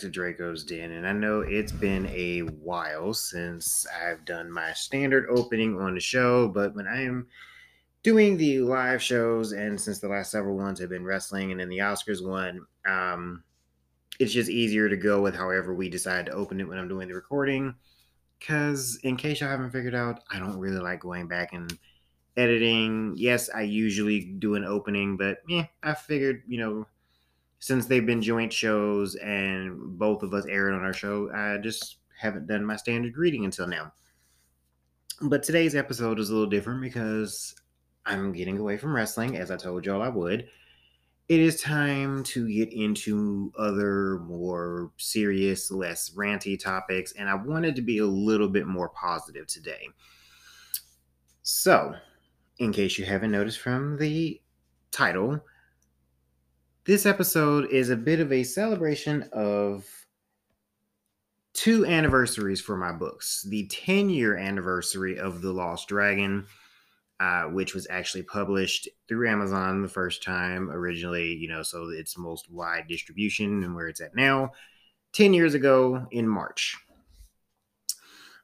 to Drako's Den, and I know it's been a while since I've done my standard opening on the show, but when I am doing the live shows, and since the last several ones have been wrestling, and then the Oscars one, um, it's just easier to go with however we decide to open it when I'm doing the recording. Because, in case y'all haven't figured out, I don't really like going back and editing. Yes, I usually do an opening, but yeah, I figured, you know, since they've been joint shows and both of us aired on our show, I just haven't done my standard greeting until now. But today's episode is a little different because I'm getting away from wrestling, as I told y'all I would. It is time to get into other more serious, less ranty topics, and I wanted to be a little bit more positive today. So, in case you haven't noticed from the title, this episode is a bit of a celebration of two anniversaries for my books. The 10 year anniversary of The Lost Dragon, uh, which was actually published through Amazon the first time originally, you know, so its most wide distribution and where it's at now, 10 years ago in March.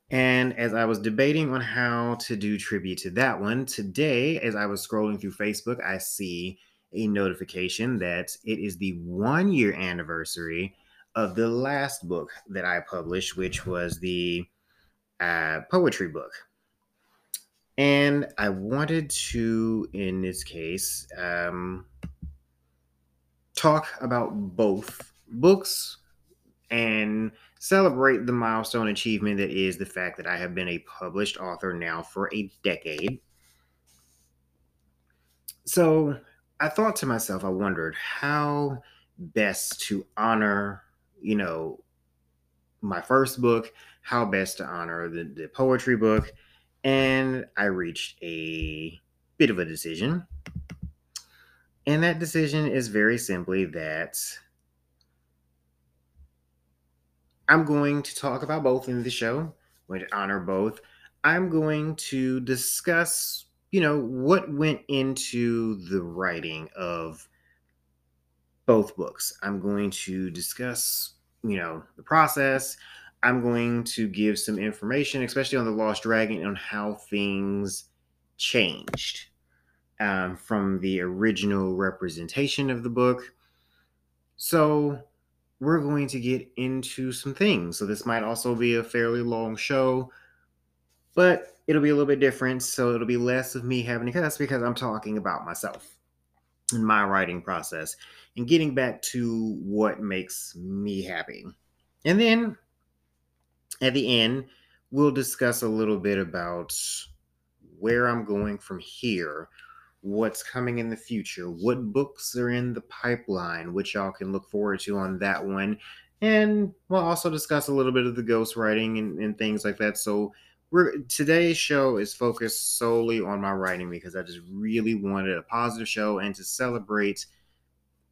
And as I was debating on how to do tribute to that one, today, as I was scrolling through Facebook, I see a notification that it is the one year anniversary of the last book that I published, which was the uh, poetry book. And I wanted to, in this case, um, talk about both books and celebrate the milestone achievement that is the fact that I have been a published author now for a decade. So I thought to myself, I wondered how best to honor, you know, my first book, how best to honor the, the poetry book. And I reached a bit of a decision. And that decision is very simply that I'm going to talk about both in the show. I'm going to honor both. I'm going to discuss, you know, what went into the writing of both books. I'm going to discuss, you know, the process. I'm going to give some information, especially on the Lost Dragon, on how things changed um, from the original representation of the book. So we're going to get into some things. So this might also be a fairly long show, but it'll be a little bit different. So it'll be less of me having to cuss because I'm talking about myself and my writing process and getting back to what makes me happy. And then at the end, we'll discuss a little bit about where I'm going from here what's coming in the future, what books are in the pipeline, which y'all can look forward to on that one. And we'll also discuss a little bit of the ghostwriting and, and things like that. So we're today's show is focused solely on my writing because I just really wanted a positive show and to celebrate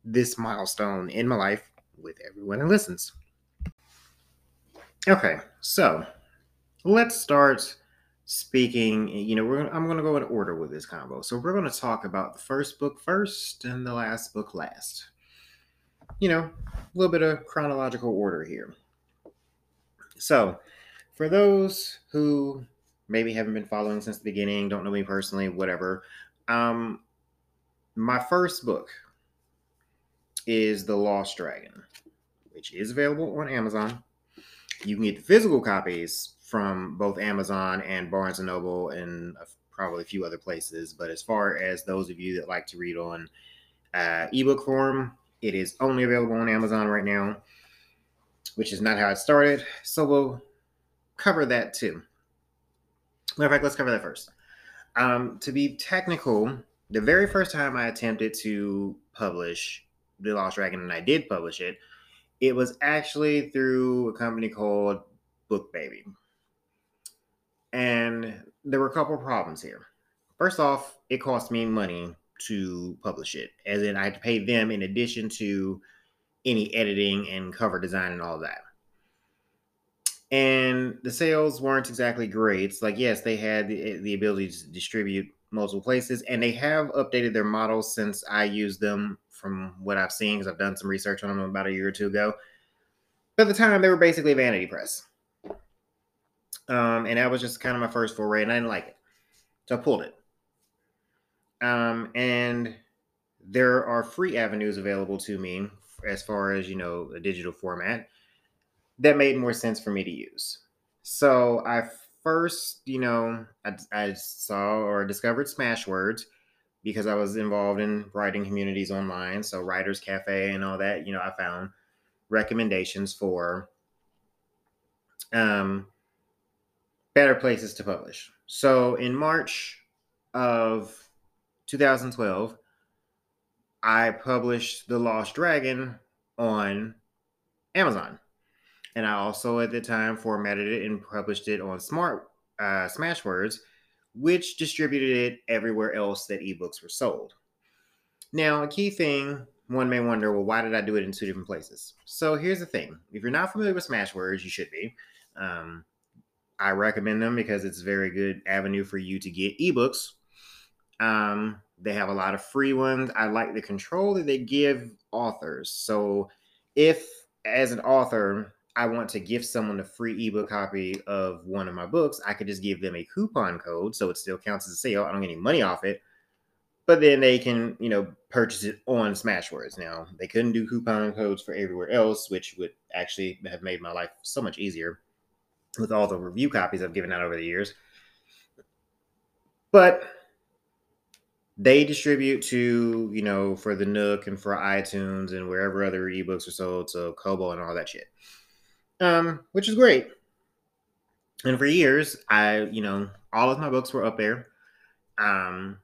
this milestone in my life with everyone that listens. Okay, so let's start speaking, you know, we're, I'm going to go in order with this combo. So we're going to talk about the first book first and the last book last. You know, a little bit of chronological order here. So, for those who maybe haven't been following since the beginning, don't know me personally, whatever, um, my first book is The Lost Dragon, which is available on Amazon. You can get the physical copies from both Amazon and Barnes and Noble and probably a few other places. But as far as those of you that like to read on uh, ebook form, it is only available on Amazon right now, which is not how it started. So we'll cover that too. Matter of fact, let's cover that first. Um, to be technical, the very first time I attempted to publish The Lost Dragon, and I did publish it, it was actually through a company called BookBaby. And there were a couple problems here. First off, it cost me money to publish it, as in I had to pay them in addition to any editing and cover design and all that. And the sales weren't exactly great. It's like, yes, they had the, the ability to distribute multiple places, and they have updated their models since I used them from what I've seen, because I've done some research on them about a year or two ago. But at the time, they were basically vanity press. Um, and that was just kind of my first foray, and I didn't like it. So I pulled it. Um, and there are free avenues available to me as far as, you know, a digital format that made more sense for me to use. So I first, you know, I, I saw or discovered Smashwords because I was involved in writing communities online. So Writers Cafe and all that, you know, I found recommendations for um, better places to publish. So in March of 2012, I published The Lost Dragon on Amazon. And I also at the time formatted it and published it on Smart uh, Smashwords, which distributed it everywhere else that ebooks were sold. Now, a key thing one may wonder, well, why did I do it in two different places? So here's the thing: if you're not familiar with Smashwords, you should be. Um, I recommend them because it's a very good avenue for you to get ebooks. Um, they have a lot of free ones. I like the control that they give authors. So if, as an author, I want to give someone a free ebook copy of one of my books, I could just give them a coupon code, so it still counts as a sale. I don't get any money off it, but then they can, you know, purchase it on Smashwords. Now they couldn't do coupon codes for everywhere else, which would actually have made my life so much easier with all the review copies I've given out over the years. But they distribute to, you know, for the Nook and for iTunes and wherever other ebooks are sold, so Kobo and all that shit um, which is great. And for years, I, you know, all of my books were up there. Um,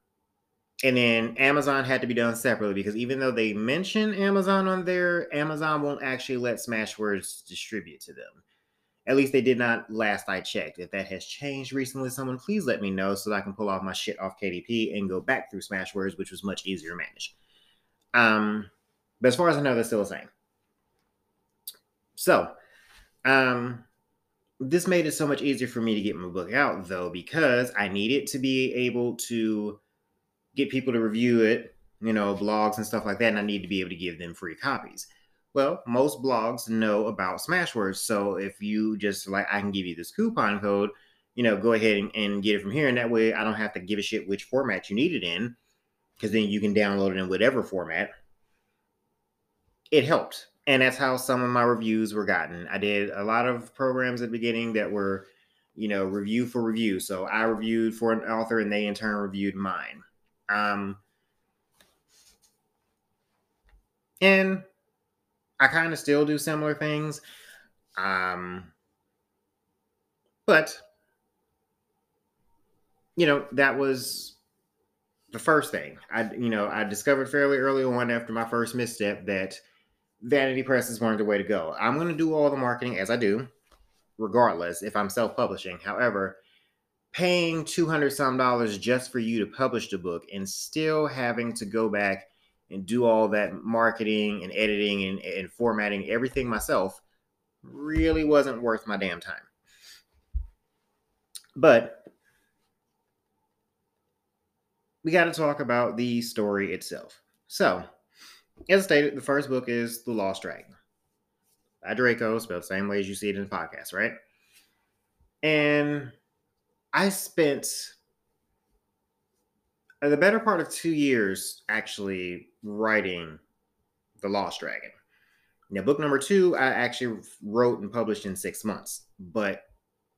and then Amazon had to be done separately because even though they mention Amazon on there, Amazon won't actually let Smashwords distribute to them. At least they did not last I checked. If that has changed recently, someone please let me know so that I can pull off my shit off KDP and go back through Smashwords, which was much easier to manage. Um, but as far as I know, they're still the same. So um, this made it so much easier for me to get my book out, though, because I needed to be able to get people to review it, you know, blogs and stuff like that, and I need to be able to give them free copies. Well, most blogs know about Smashwords, so if you just like, I can give you this coupon code, you know, go ahead and, and get it from here, and that way I don't have to give a shit which format you need it in, because then you can download it in whatever format. It helped and that's how some of my reviews were gotten. I did a lot of programs at the beginning that were, you know, review for review. So I reviewed for an author, and they in turn reviewed mine. Um, and I kind of still do similar things. Um, but you know, that was the first thing. I you know, I discovered fairly early on after my first misstep that vanity presses weren't the way to go. I'm going to do all the marketing as I do, regardless if I'm self publishing. However, paying 200 some dollars just for you to publish the book and still having to go back and do all that marketing and editing and, and formatting everything myself really wasn't worth my damn time. But we got to talk about the story itself. So, as stated, the first book is The Lost Dragon by Drako, spelled the same way as you see it in the podcast, right? And I spent the better part of two years actually writing The Lost Dragon. Now, book number two, I actually wrote and published in six months. But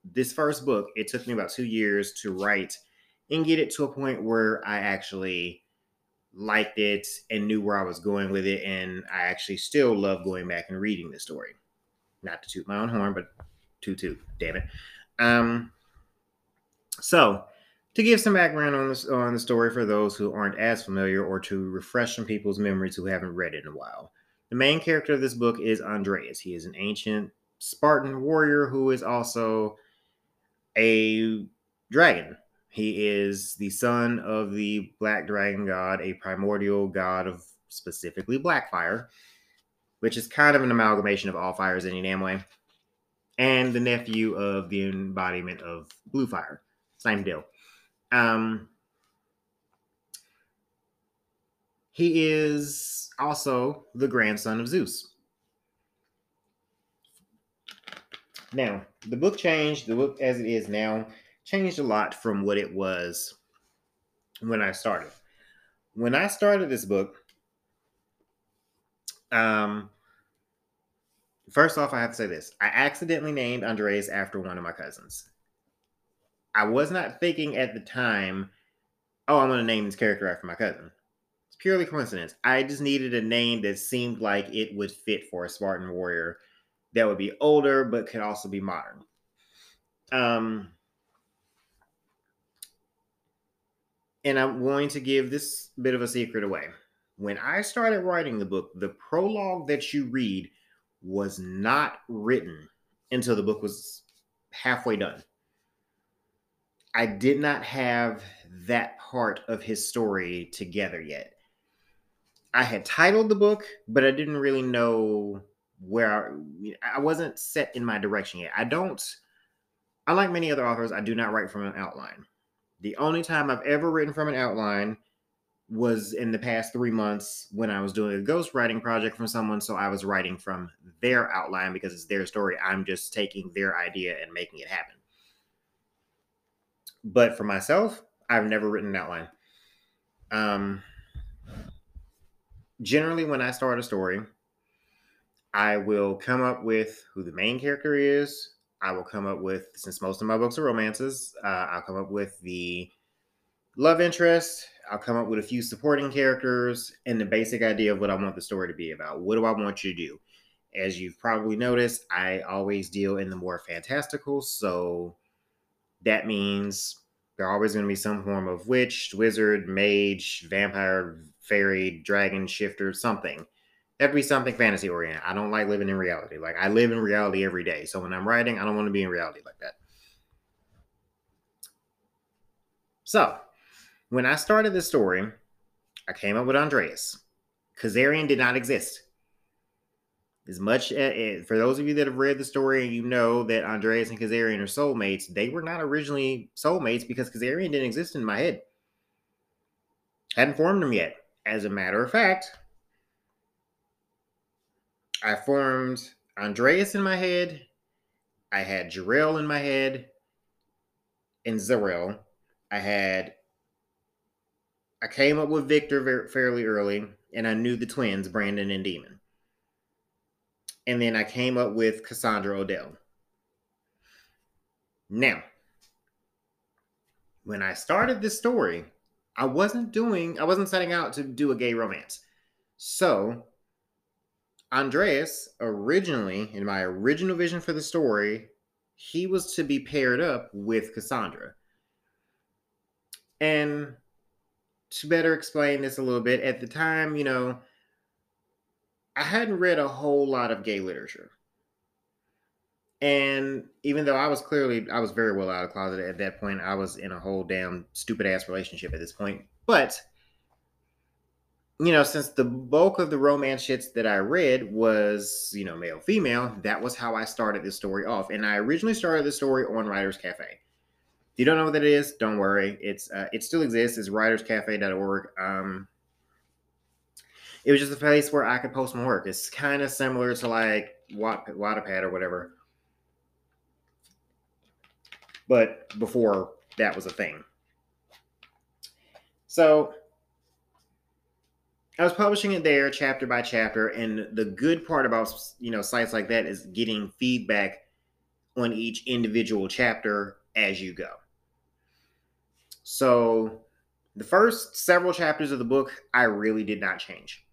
this first book, it took me about two years to write and get it to a point where I actually liked it and knew where I was going with it. And I actually still love going back and reading the story. Not to toot my own horn, but toot toot, damn it. Um, so to give some background on this on the story for those who aren't as familiar or to refresh some people's memories who haven't read it in a while. The main character of this book is Andreas. He is an ancient Spartan warrior who is also a dragon he is the son of the black dragon god, a primordial god of specifically black fire, which is kind of an amalgamation of all fires in Namway, and the nephew of the embodiment of blue fire. Same deal. Um, he is also the grandson of Zeus. Now, the book changed, the book as it is now changed a lot from what it was when I started. When I started this book, um, first off, I have to say this: I accidentally named Andreas after one of my cousins. I was not thinking at the time, oh, I'm going to name this character after my cousin. It's purely coincidence. I just needed a name that seemed like it would fit for a Spartan warrior that would be older but could also be modern. Um, and I'm going to give this bit of a secret away. When I started writing the book, the prologue that you read was not written until the book was halfway done. I did not have that part of his story together yet. I had titled the book, but I didn't really know where I, I wasn't set in my direction yet. I don't, unlike many other authors, I do not write from an outline. The only time I've ever written from an outline was in the past three months when I was doing a ghostwriting project from someone. So I was writing from their outline because it's their story. I'm just taking their idea and making it happen. But for myself, I've never written an outline. Um, generally, when I start a story, I will come up with who the main character is. I will come up with, since most of my books are romances, uh, I'll come up with the love interest. I'll come up with a few supporting characters and the basic idea of what I want the story to be about. What do I want you to do? As you've probably noticed, I always deal in the more fantastical. So that means there are always going to be some form of witch, wizard, mage, vampire, fairy, dragon, shifter, something. Have to be something fantasy oriented. I don't like living in reality. Like I live in reality every day. So when I'm writing, I don't want to be in reality like that. So when I started this story, I came up with Andreas. Kazarian did not exist. As much as, for those of you that have read the story and you know that Andreas and Kazarian are soulmates, they were not originally soulmates because Kazarian didn't exist in my head. Hadn't formed them yet. As a matter of fact, I formed Andreas in my head. I had Jarrell in my head and Zarel. I had I came up with Victor very, fairly early, and I knew the twins, Brandon and Demon and then I came up with Cassandra Odell. Now, when I started this story, I wasn't doing, I wasn't setting out to do a gay romance. So, Andreas, originally, in my original vision for the story, he was to be paired up with Cassandra. And to better explain this a little bit, at the time, you know, I hadn't read a whole lot of gay literature. And even though I was clearly, I was very well out of closet at that point, I was in a whole damn stupid ass relationship at this point. But, you know, since the bulk of the romance shits that I read was, you know, male female, that was how I started this story off. And I originally started the story on Writers Cafe. If you don't know what that is, don't worry. It's uh, it still exists. It's writerscafe.org. Um, it was just a place where I could post my work. It's kind of similar to like Wattpad or whatever, but before that was a thing. So I was publishing it there chapter by chapter, and the good part about you know sites like that is getting feedback on each individual chapter as you go. So the first several chapters of the book I really did not change.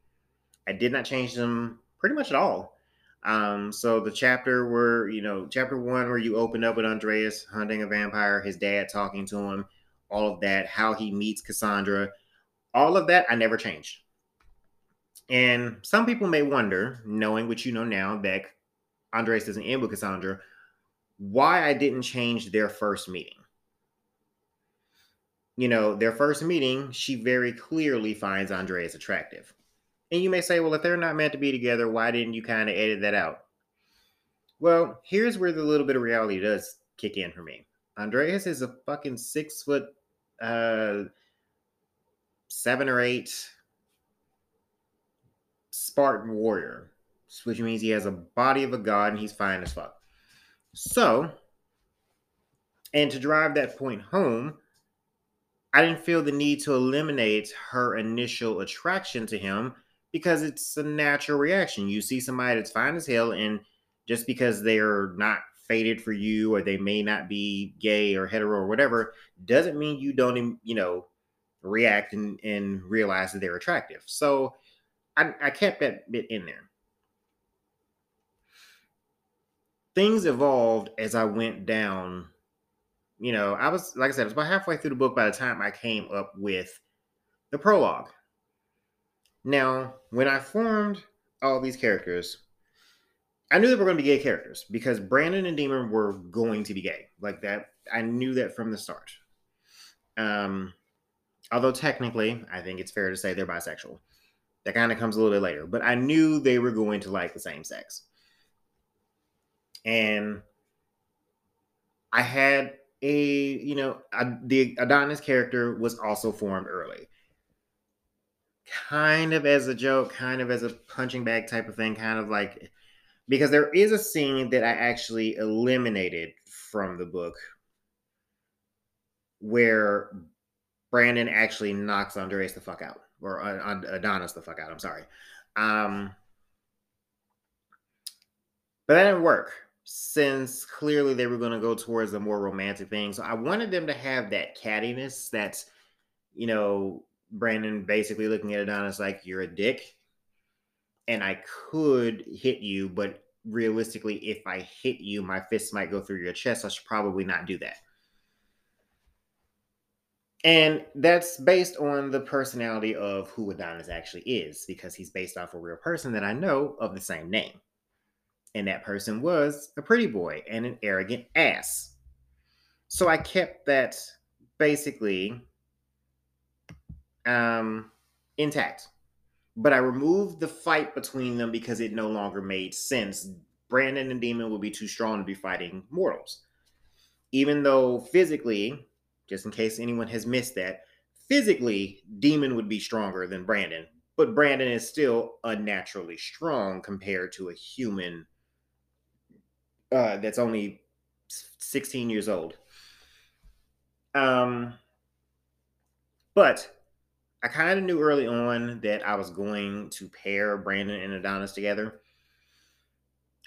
I did not change them pretty much at all. Um, so the chapter where you know, chapter one where you open up with Andreas hunting a vampire, his dad talking to him, all of that, how he meets Cassandra, all of that I never changed. And some people may wonder, knowing what you know now, that Andreas doesn't end with Cassandra, why I didn't change their first meeting. You know, their first meeting, she very clearly finds Andreas attractive. And you may say, well, if they're not meant to be together, why didn't you kind of edit that out? Well, here's where the little bit of reality does kick in for me. Andreas is a fucking six foot, uh, seven or eight Spartan warrior, which means he has a body of a god and he's fine as fuck. So, and to drive that point home, I didn't feel the need to eliminate her initial attraction to him because it's a natural reaction. You see somebody that's fine as hell, and just because they're not fated for you or they may not be gay or hetero or whatever, doesn't mean you don't, you know, react and, and realize that they're attractive. So I, I kept that bit in there. Things evolved as I went down. You know, I was, like I said, it was about halfway through the book by the time I came up with the prologue. Now, when I formed all these characters, I knew they were going to be gay characters because Brandon and Demon were going to be gay. Like that, I knew that from the start. Um, although technically, I think it's fair to say they're bisexual. That kind of comes a little bit later, but I knew they were going to like the same sex. And I had a, you know, the Adonis character was also formed early. Kind of as a joke, kind of as a punching bag type of thing, kind of like because there is a scene that I actually eliminated from the book where Brandon actually knocks Andreas the fuck out, or uh, Adonis the fuck out. I'm sorry. Um, but that didn't work since clearly they were going to go towards a more romantic thing. So I wanted them to have that cattiness that's, you know, Brandon basically looking at Adonis like you're a dick and I could hit you, but realistically, if I hit you, my fist might go through your chest. I should probably not do that. And that's based on the personality of who Adonis actually is, because he's based off a real person that I know of the same name. And that person was a pretty boy and an arrogant ass. So I kept that basically um, intact but I removed the fight between them because it no longer made sense. Brandon and Demon would be too strong to be fighting mortals. Even though physically, just in case anyone has missed that, physically, Demon would be stronger than Brandon, but Brandon is still unnaturally strong compared to a human uh, that's only 16 years old. Um, but I kind of knew early on that I was going to pair Brandon and Adonis together.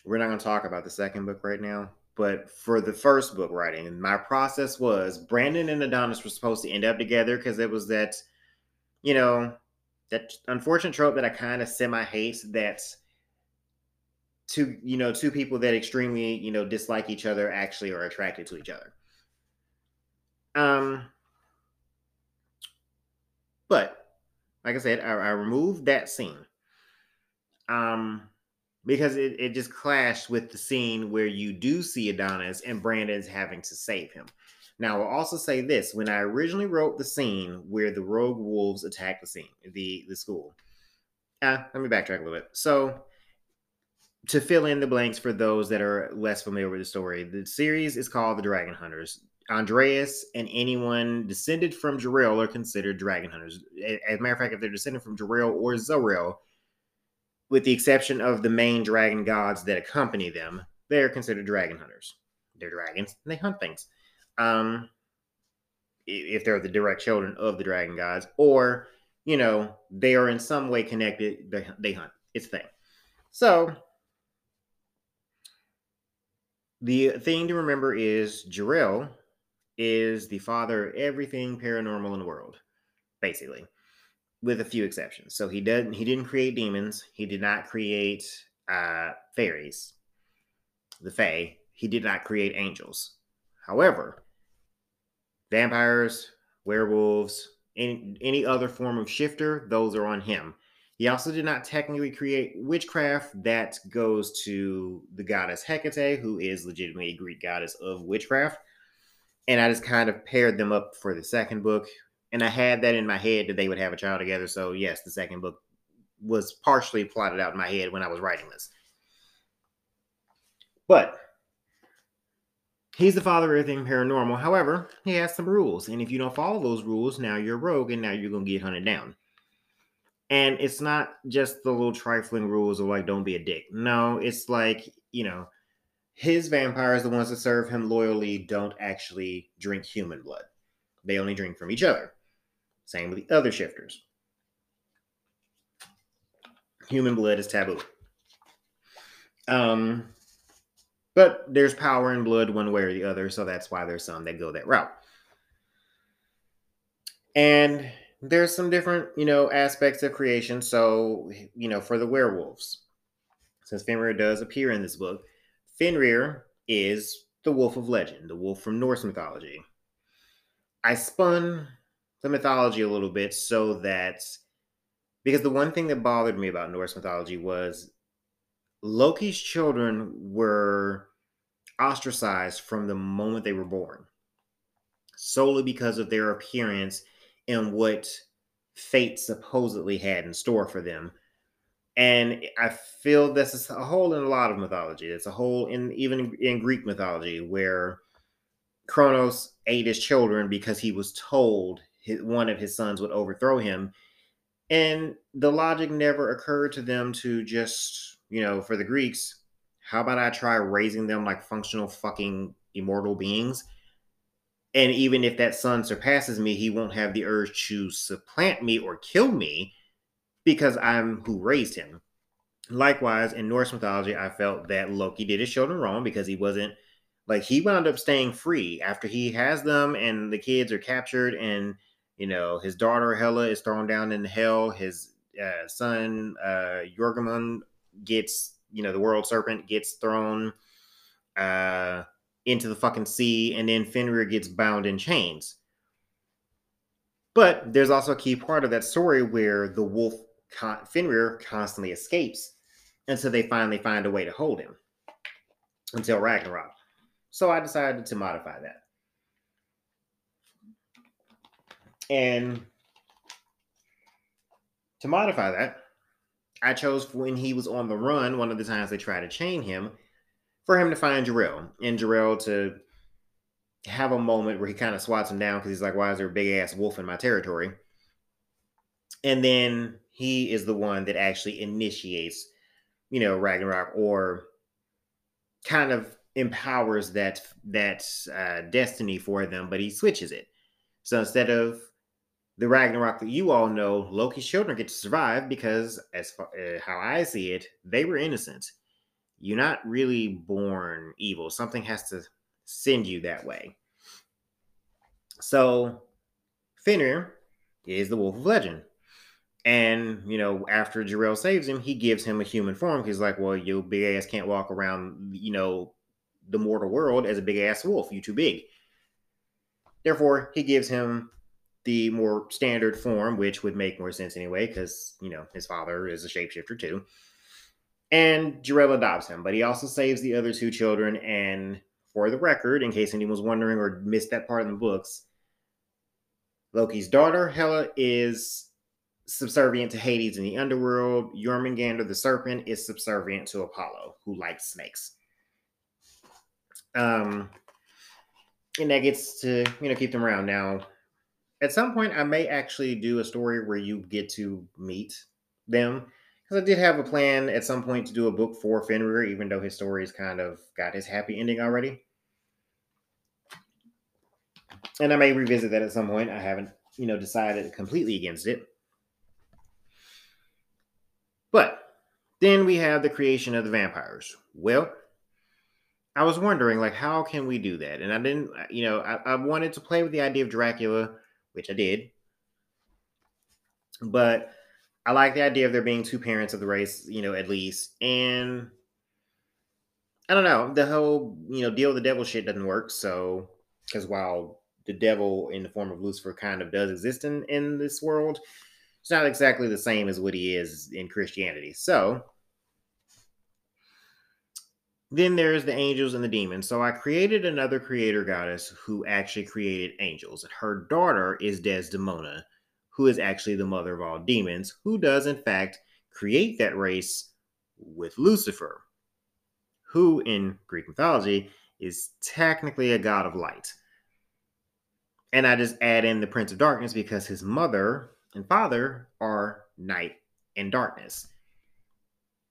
We're not going to talk about the second book right now, but for the first book writing, my process was Brandon and Adonis were supposed to end up together because it was that, you know, that unfortunate trope that I kind of semi hate that two, you know, two people that extremely, you know, dislike each other actually are attracted to each other. Um, but like I said, I, I removed that scene. Um, because it, it just clashed with the scene where you do see Adonis and Brandon's having to save him. Now, I'll also say this: when I originally wrote the scene where the rogue wolves attack the scene, the the school. Uh, let me backtrack a little bit. So, to fill in the blanks for those that are less familiar with the story, the series is called The Dragon Hunters. Andreas and anyone descended from Jarael are considered dragon hunters. As a matter of fact, if they're descended from Jarael or Zorael, with the exception of the main dragon gods that accompany them, they're considered dragon hunters. They're dragons and they hunt things. Um, if they're the direct children of the dragon gods, or you know they are in some way connected, they, they hunt. It's a thing. So the thing to remember is Jarael is the father of everything paranormal in the world, basically, with a few exceptions. So he doesn't he didn't create demons. He did not create uh, fairies, the Fae. He did not create angels. However, vampires, werewolves, any any other form of shifter, those are on him. He also did not technically create witchcraft. That goes to the goddess Hecate, who is legitimately a Greek goddess of witchcraft and I just kind of paired them up for the second book. And I had that in my head that they would have a child together. So yes, the second book was partially plotted out in my head when I was writing this. But he's the father of everything paranormal. However, he has some rules. And if you don't follow those rules, now you're rogue and now you're to get hunted down. And it's not just the little trifling rules of like, don't be a dick. No, it's like, you know, his vampires, the ones that serve him loyally, don't actually drink human blood. They only drink from each other. Same with the other shifters. Human blood is taboo. Um, but there's power in blood one way or the other, so that's why there's some that go that route. And there's some different, you know, aspects of creation. So, you know, for the werewolves, since Fenrir does appear in this book, Fenrir is the wolf of legend, the wolf from Norse mythology. I spun the mythology a little bit so that because the one thing that bothered me about Norse mythology was Loki's children were ostracized from the moment they were born, solely because of their appearance and what fate supposedly had in store for them. And I feel this is a hole in a lot of mythology. It's a hole in even in Greek mythology where Kronos ate his children because he was told his, one of his sons would overthrow him. And the logic never occurred to them to just, you know, for the Greeks, how about I try raising them like functional fucking immortal beings? And even if that son surpasses me, he won't have the urge to supplant me or kill me because I'm who raised him. Likewise, in Norse mythology, I felt that Loki did his children wrong because he wasn't like he wound up staying free after he has them and the kids are captured and you know his daughter Hela is thrown down in hell. His uh, son uh, gets you know the world serpent gets thrown uh, into the fucking sea, and then Fenrir gets bound in chains. But there's also a key part of that story where the wolf con- Fenrir constantly escapes until they finally find a way to hold him until Ragnarok. So I decided to modify that. And to modify that, I chose when he was on the run, one of the times they tried to chain him, for him to find Jarrell and Jarrell to have a moment where he kind of swats him down because he's like, why is there a big ass wolf in my territory? And then he is the one that actually initiates, you know, Ragnarok or kind of empowers that that uh, destiny for them, but he switches it. So instead of the Ragnarok that you all know, Loki's children get to survive because, as far, uh, how I see it, they were innocent. You're not really born evil. Something has to send you that way. So, Fenrir is the Wolf of Legend. And, you know, after Jarrell saves him, he gives him a human form. He's like, well, you big ass can't walk around, you know, the mortal world as a big ass wolf. You too big. Therefore, he gives him the more standard form, which would make more sense anyway, because, you know, his father is a shapeshifter too. And Jarrell adopts him, but he also saves the other two children. And for the record, in case anyone was wondering or missed that part in the books, Loki's daughter, Hela, is subservient to Hades in the underworld. Jormungandr, the serpent, is subservient to Apollo, who likes snakes. Um, and that gets to, you know, keep them around. Now, at some point I may actually do a story where you get to meet them because I did have a plan at some point to do a book for Fenrir, even though his story's kind of got his happy ending already. And I may revisit that at some point. I haven't, you know, decided completely against it. But then we have the creation of the vampires. Well, I was wondering, like, how can we do that? And I didn't, you know, I, I wanted to play with the idea of Dracula which I did. But I like the idea of there being two parents of the race, you know, at least. And I don't know, the whole, you know, deal with the devil shit doesn't work. So, because while the devil in the form of Lucifer kind of does exist in, in this world, it's not exactly the same as what he is in Christianity. So, then there's the angels and the demons. So I created another creator goddess who actually created angels. Her daughter is Desdemona, who is actually the mother of all demons, who does, in fact, create that race with Lucifer, who in Greek mythology is technically a god of light. And I just add in the Prince of Darkness because his mother and father are night and darkness,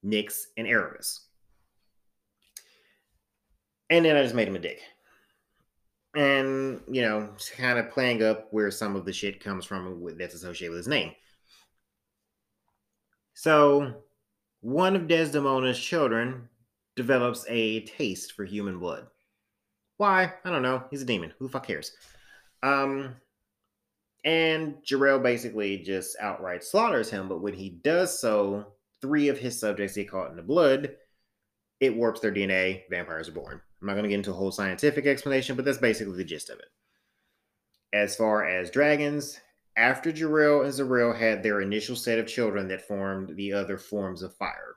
Nyx and Erebus. And then I just made him a dick. And, you know, kind of playing up where some of the shit comes from that's associated with his name. So, one of Desdemona's children develops a taste for human blood. Why? I don't know. He's a demon. Who the fuck cares? Um, and Jarrell basically just outright slaughters him, but when he does so, three of his subjects get caught in the blood. It warps their DNA. Vampires are born. I'm not going to get into a whole scientific explanation, but that's basically the gist of it. As far as dragons, after Jarrell and Zariel had their initial set of children that formed the other forms of fire,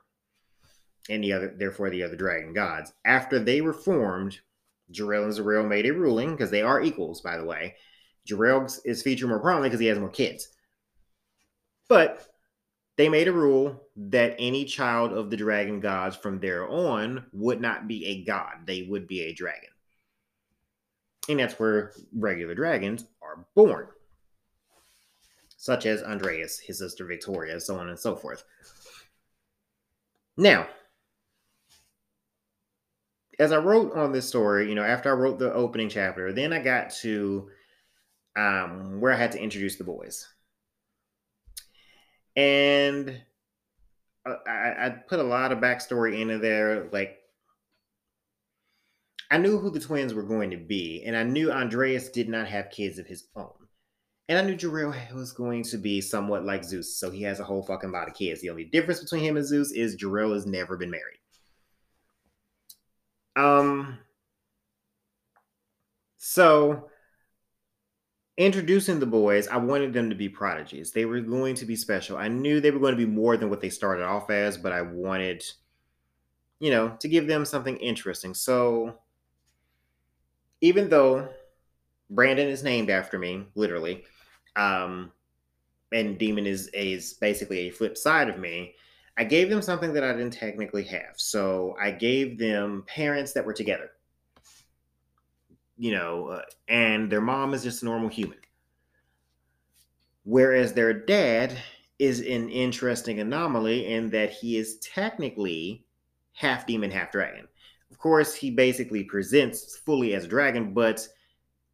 and the other, therefore, the other dragon gods, after they were formed, Jarrell and Zariel made a ruling because they are equals, by the way. Jarrell is featured more prominently because he has more kids. But they made a rule that any child of the dragon gods from there on would not be a god, they would be a dragon. And that's where regular dragons are born, such as Andreas, his sister Victoria, so on and so forth. Now, as I wrote on this story, you know, after I wrote the opening chapter, then I got to um, where I had to introduce the boys and I, I put a lot of backstory into there. Like, I knew who the twins were going to be, and I knew Andreas did not have kids of his own. And I knew Jarrell was going to be somewhat like Zeus, so he has a whole fucking lot of kids. The only difference between him and Zeus is Jarrell has never been married. Um, so introducing the boys, I wanted them to be prodigies. They were going to be special. I knew they were going to be more than what they started off as, but I wanted, you know, to give them something interesting. So even though Brandon is named after me, literally, um, and Demon is is basically a flip side of me. I gave them something that I didn't technically have. So I gave them parents that were together you know, uh, and their mom is just a normal human. Whereas their dad is an interesting anomaly in that he is technically half demon, half dragon. Of course, he basically presents fully as a dragon, but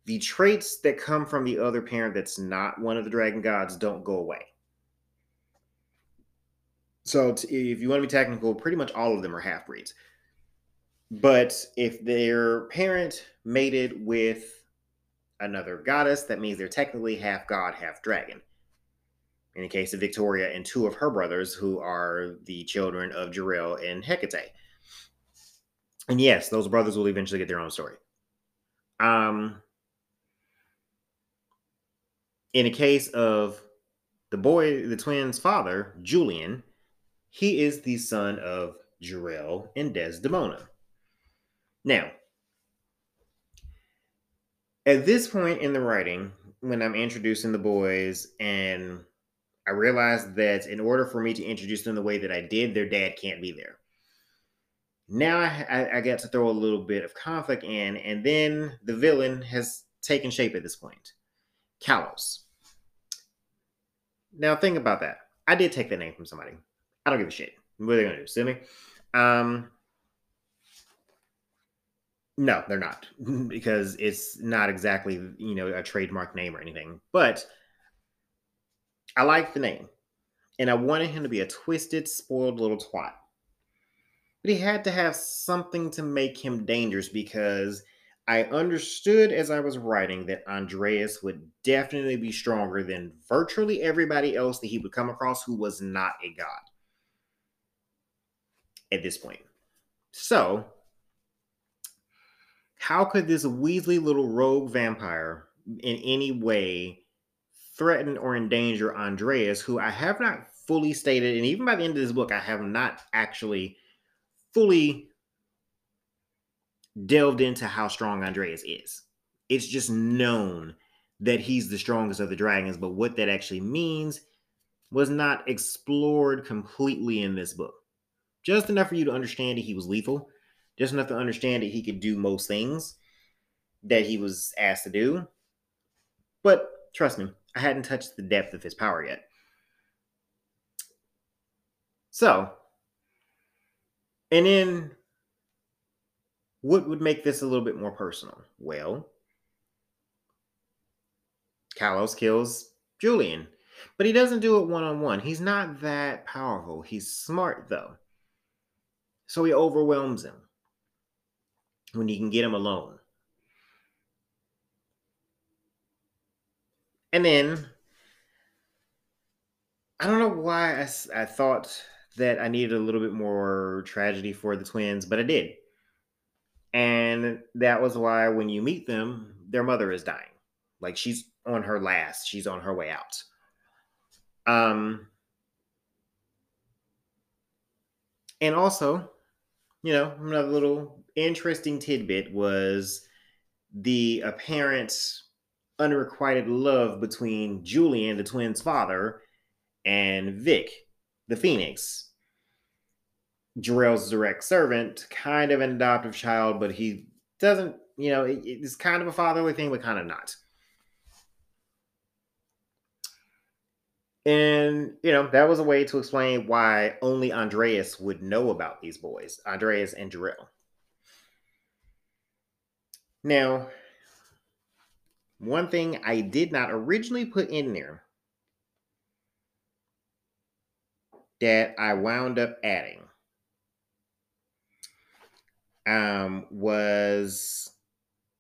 the traits that come from the other parent that's not one of the dragon gods don't go away. So, if you want to be technical, pretty much all of them are half breeds. But if their parent mated with another goddess, that means they're technically half god, half dragon. In the case of Victoria and two of her brothers, who are the children of Jarrell and Hecate. And yes, those brothers will eventually get their own story. Um, in the case of the boy, the twins' father, Julian, he is the son of Jarrell and Desdemona. Now, at this point in the writing, when I'm introducing the boys, and I realized that in order for me to introduce them the way that I did, their dad can't be there. Now I, I, I got to throw a little bit of conflict in, and then the villain has taken shape at this point Kalos. Now, think about that. I did take that name from somebody. I don't give a shit. What are they to do? Sue me? Um, no, they're not because it's not exactly, you know, a trademark name or anything. But I like the name. And I wanted him to be a twisted, spoiled little twat. But he had to have something to make him dangerous because I understood as I was writing that Andreas would definitely be stronger than virtually everybody else that he would come across who was not a god at this point. So how could this Weasley little rogue vampire in any way threaten or endanger Andreas, who I have not fully stated, and even by the end of this book, I have not actually fully delved into how strong Andreas is. It's just known that he's the strongest of the dragons, but what that actually means was not explored completely in this book. Just enough for you to understand that he was lethal, just enough to understand that he could do most things that he was asked to do. But trust me, I hadn't touched the depth of his power yet. So, and then what would make this a little bit more personal? Well, Kalos kills Julian, but he doesn't do it one on one. He's not that powerful. He's smart, though. So he overwhelms him when you can get him alone. And then I don't know why I, I thought that I needed a little bit more tragedy for the twins, but I did. And that was why when you meet them, their mother is dying. Like she's on her last, she's on her way out. Um and also, you know, I'm another little interesting tidbit was the apparent unrequited love between Julian, the twins' father, and Vic, the Phoenix. Jor-El's direct servant, kind of an adoptive child, but he doesn't, you know, it, it's kind of a fatherly thing, but kind of not. And, you know, that was a way to explain why only Andreas would know about these boys, Andreas and Jor-El. Now, one thing I did not originally put in there that I wound up adding um, was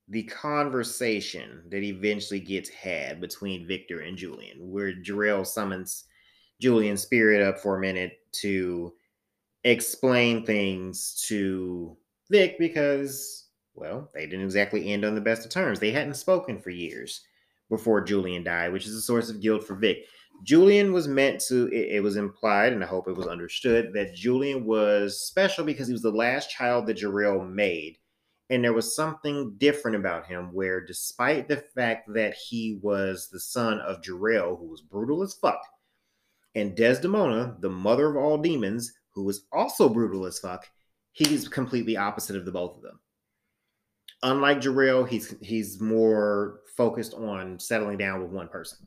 the conversation that eventually gets had between Victor and Julian, where Jor-El summons Julian's spirit up for a minute to explain things to Vic because, well, they didn't exactly end on the best of terms. They hadn't spoken for years before Julian died, which is a source of guilt for Vic. Julian was meant to, it, it, was implied, and I hope it was understood, that Julian was special because he was the last child that Jor-El made. And there was something different about him where, despite the fact that he was the son of Jor-El, who was brutal as fuck, and Desdemona, the mother of all demons, who was also brutal as fuck, he's completely opposite of the both of them. Unlike Jor-El, he's he's more focused on settling down with one person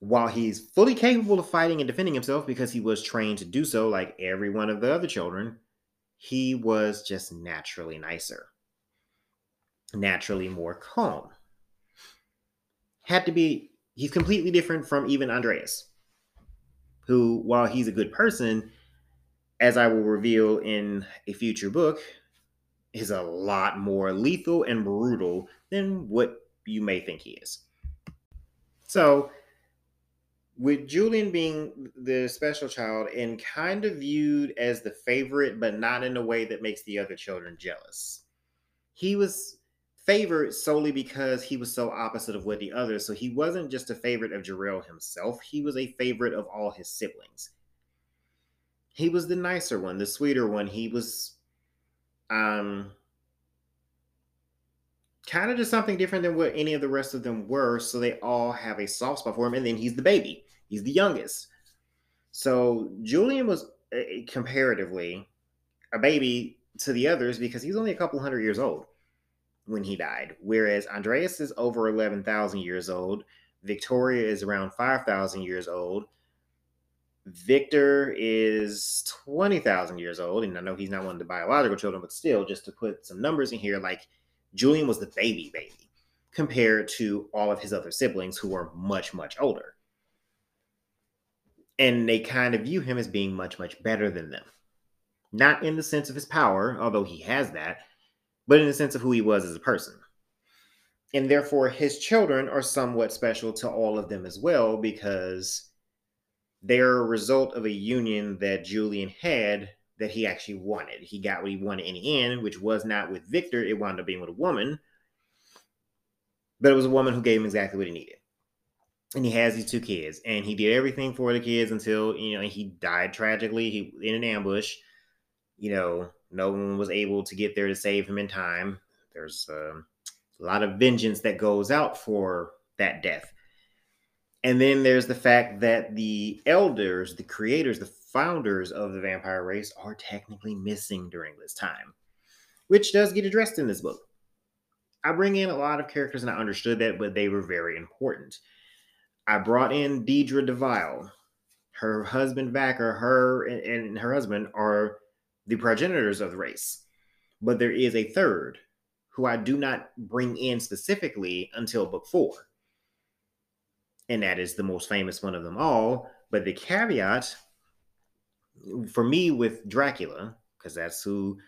while he's fully capable of fighting and defending himself because he was trained to do so, like every one of the other children, he was just naturally nicer, naturally more calm. Had to be, he's completely different from even Andreas, who, while he's a good person, as I will reveal in a future book, is a lot more lethal and brutal than what you may think he is. So, with Julian being the special child and kind of viewed as the favorite, but not in a way that makes the other children jealous. He was favored solely because he was so opposite of what the others. So he wasn't just a favorite of Jor-El himself, he was a favorite of all his siblings. He was the nicer one, the sweeter one. He was um kind of just something different than what any of the rest of them were. So they all have a soft spot for him. And then he's the baby, he's the youngest. So Julian was uh, comparatively a baby to the others because he's only a couple hundred years old when he died. Whereas Andreas is over 11,000 years old. Victoria is around 5,000 years old. Victor is 20,000 years old. And I know he's not one of the biological children, but still, just to put some numbers in here, like Julian was the baby baby compared to all of his other siblings who were much, much older. And they kind of view him as being much, much better than them. Not in the sense of his power, although he has that, but in the sense of who he was as a person. And therefore, his children are somewhat special to all of them as well because they're a result of a union that Julian had that he actually wanted. He got what he wanted in the end, which was not with Victor. It wound up being with a woman, but it was a woman who gave him exactly what he needed. And he has these two kids, and he did everything for the kids until you know he died tragically. He in an ambush. You know, no one was able to get there to save him in time. There's uh, a lot of vengeance that goes out for that death. And then there's the fact that the elders, the creators, the founders of the vampire race are technically missing during this time, which does get addressed in this book. I bring in a lot of characters and I understood that, but they were very important. I brought in Deidre DeVille. Her husband, Vacker, her and, and her husband are the progenitors of the race. But there is a third who I do not bring in specifically until book four. And that is the most famous one of them all. But the caveat for me with Dracula, because that's who,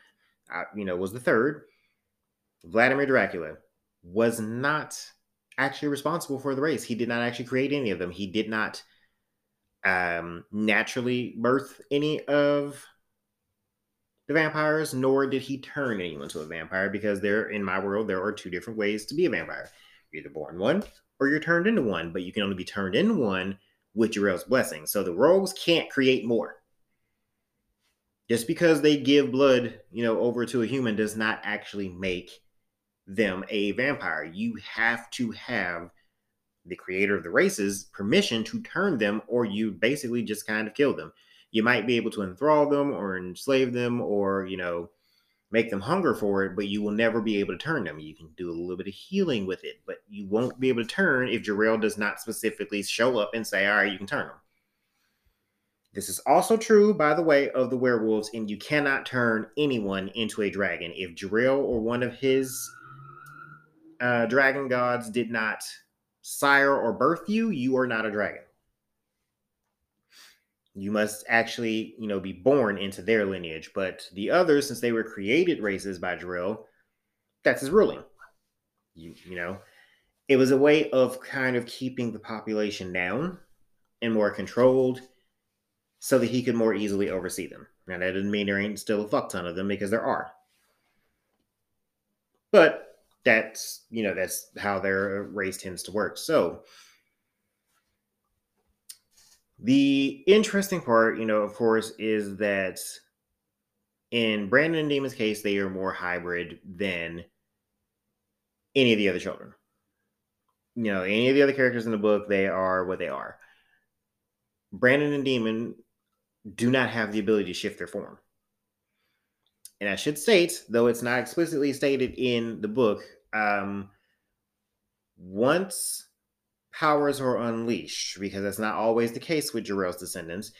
I, you know, was the third, Vladimir Dracula was not actually responsible for the race. He did not actually create any of them. He did not um, naturally birth any of the vampires, nor did he turn anyone to a vampire because there, in my world, there are two different ways to be a vampire. You're either born one or you're turned into one, but you can only be turned into one with Jor-El's blessing. So the rogues can't create more. Just because they give blood, you know, over to a human does not actually make them a vampire. You have to have the creator of the races permission to turn them, or you basically just kind of kill them. You might be able to enthrall them or enslave them or, you know, make them hunger for it, but you will never be able to turn them. You can do a little bit of healing with it, but you won't be able to turn if Jor-El does not specifically show up and say, all right, you can turn them. This is also true, by the way, of the werewolves, and you cannot turn anyone into a dragon. If Jor-El or one of his uh, dragon gods did not sire or birth you, you are not a dragon. You must actually, you know, be born into their lineage. But the others, since they were created races by Jor-El, that's his ruling. You, you know, it was a way of kind of keeping the population down and more controlled so that he could more easily oversee them. Now, that doesn't mean there ain't still a fuck ton of them because there are. But that's you know that's how their race tends to work so the interesting part you know of course is that in brandon and demon's case they are more hybrid than any of the other children. You know any of the other characters in the book they are what they are. Brandon and demon do not have the ability to shift their form. And I should state, though it's not explicitly stated in the book, um, once powers are unleashed, because that's not always the case with Jor-El's descendants,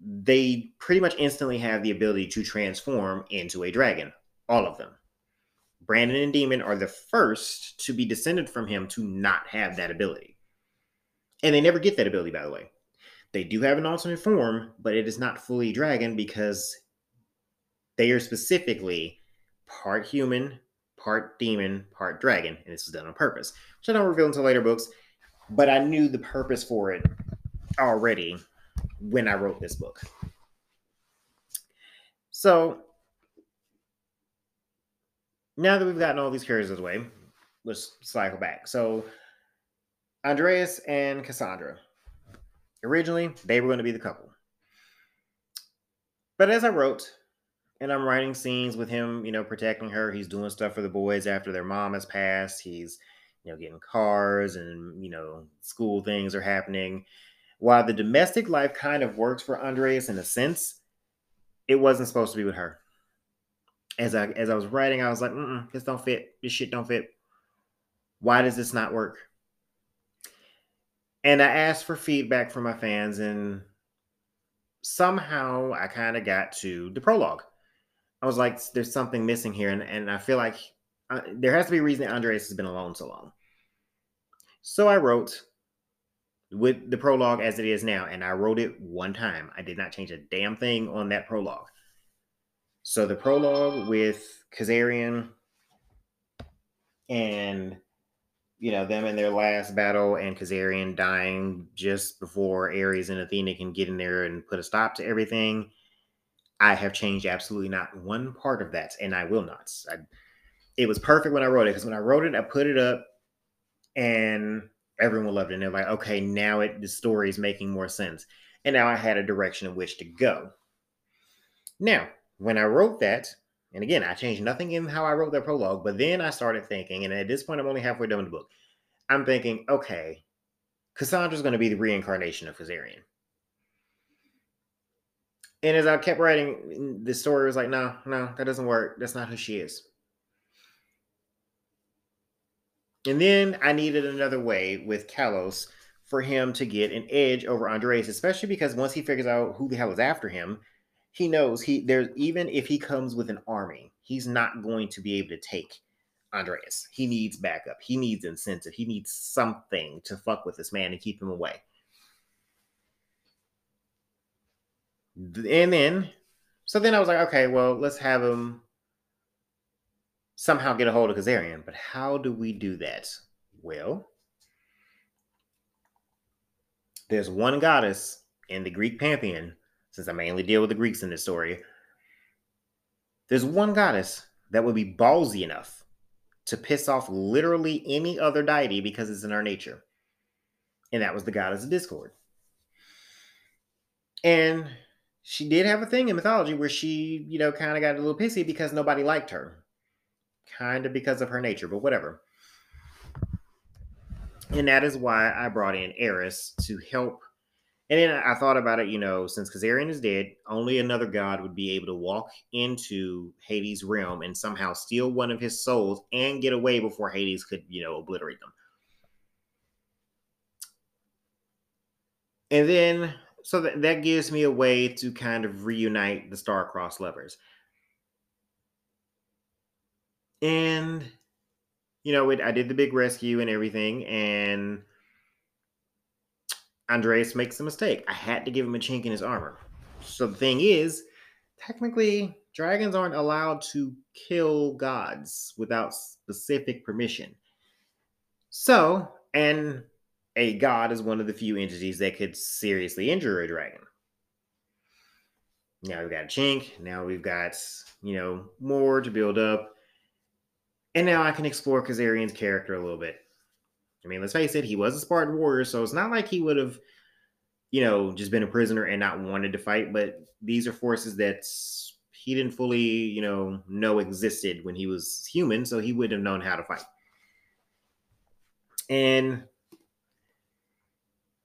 they pretty much instantly have the ability to transform into a dragon. All of them. Brandon and Demon are the first to be descended from him to not have that ability. And they never get that ability, by the way. They do have an alternate form, but it is not fully dragon because they are specifically part human, part demon, part dragon, and this was done on purpose, which I don't reveal until later books. But I knew the purpose for it already when I wrote this book. So now that we've gotten all these characters away, let's cycle back. So Andreas and Cassandra. Originally, they were going to be the couple. But as I wrote, and I'm writing scenes with him, you know, protecting her. He's doing stuff for the boys after their mom has passed. He's, you know, getting cars and, you know, school things are happening. While the domestic life kind of works for Andreas in a sense, it wasn't supposed to be with her. As I as I was writing, I was like, Mm-mm, this don't fit. This shit don't fit. Why does this not work? And I asked for feedback from my fans, and somehow I kind of got to the prologue. I was like, there's something missing here, and, and I feel like uh, there has to be a reason that has been alone so long. So I wrote with the prologue as it is now, and I wrote it one time. I did not change a damn thing on that prologue. So the prologue with Kazarian and you know them in their last battle and Kazarian dying just before Ares and Athena can get in there and put a stop to everything I have changed absolutely not one part of that, and I will not. I, it was perfect when I wrote it because when I wrote it, I put it up, and everyone loved it. And they're like, okay, now it the story is making more sense, and now I had a direction in which to go. Now, when I wrote that, and again, I changed nothing in how I wrote that prologue, but then I started thinking, and at this point, I'm only halfway done with the book. I'm thinking, okay, Cassandra's going to be the reincarnation of Kazarian. And as I kept writing, the story was like, no, no, that doesn't work. That's not who she is. And then I needed another way with Kalos for him to get an edge over Andreas, especially because once he figures out who the hell is after him, he knows he there's even if he comes with an army, he's not going to be able to take Andreas. He needs backup. He needs incentive. He needs something to fuck with this man and keep him away. And then, so then I was like, okay, well, let's have him somehow get a hold of Kazarian. But how do we do that? Well, there's one goddess in the Greek pantheon, since I mainly deal with the Greeks in this story. There's one goddess that would be ballsy enough to piss off literally any other deity because it's in our nature. And that was the goddess of discord. And she did have a thing in mythology where she, you know, kind of got a little pissy because nobody liked her. Kind of because of her nature, but whatever. And that is why I brought in Eris to help. And then I thought about it, you know, since Kazarian is dead, only another god would be able to walk into Hades' realm and somehow steal one of his souls and get away before Hades could, you know, obliterate them. And then so that, that gives me a way to kind of reunite the star-crossed lovers. And you know, it, I did the big rescue and everything, and Andreas makes a mistake. I had to give him a chink in his armor. So the thing is, technically, dragons aren't allowed to kill gods without specific permission. So, and a god is one of the few entities that could seriously injure a dragon. Now we've got a chink. Now we've got, you know, more to build up. And now I can explore Kazarian's character a little bit. I mean, let's face it, he was a Spartan warrior, so it's not like he would have, you know, just been a prisoner and not wanted to fight. But these are forces that he didn't fully, you know, know existed when he was human, so he wouldn't have known how to fight. And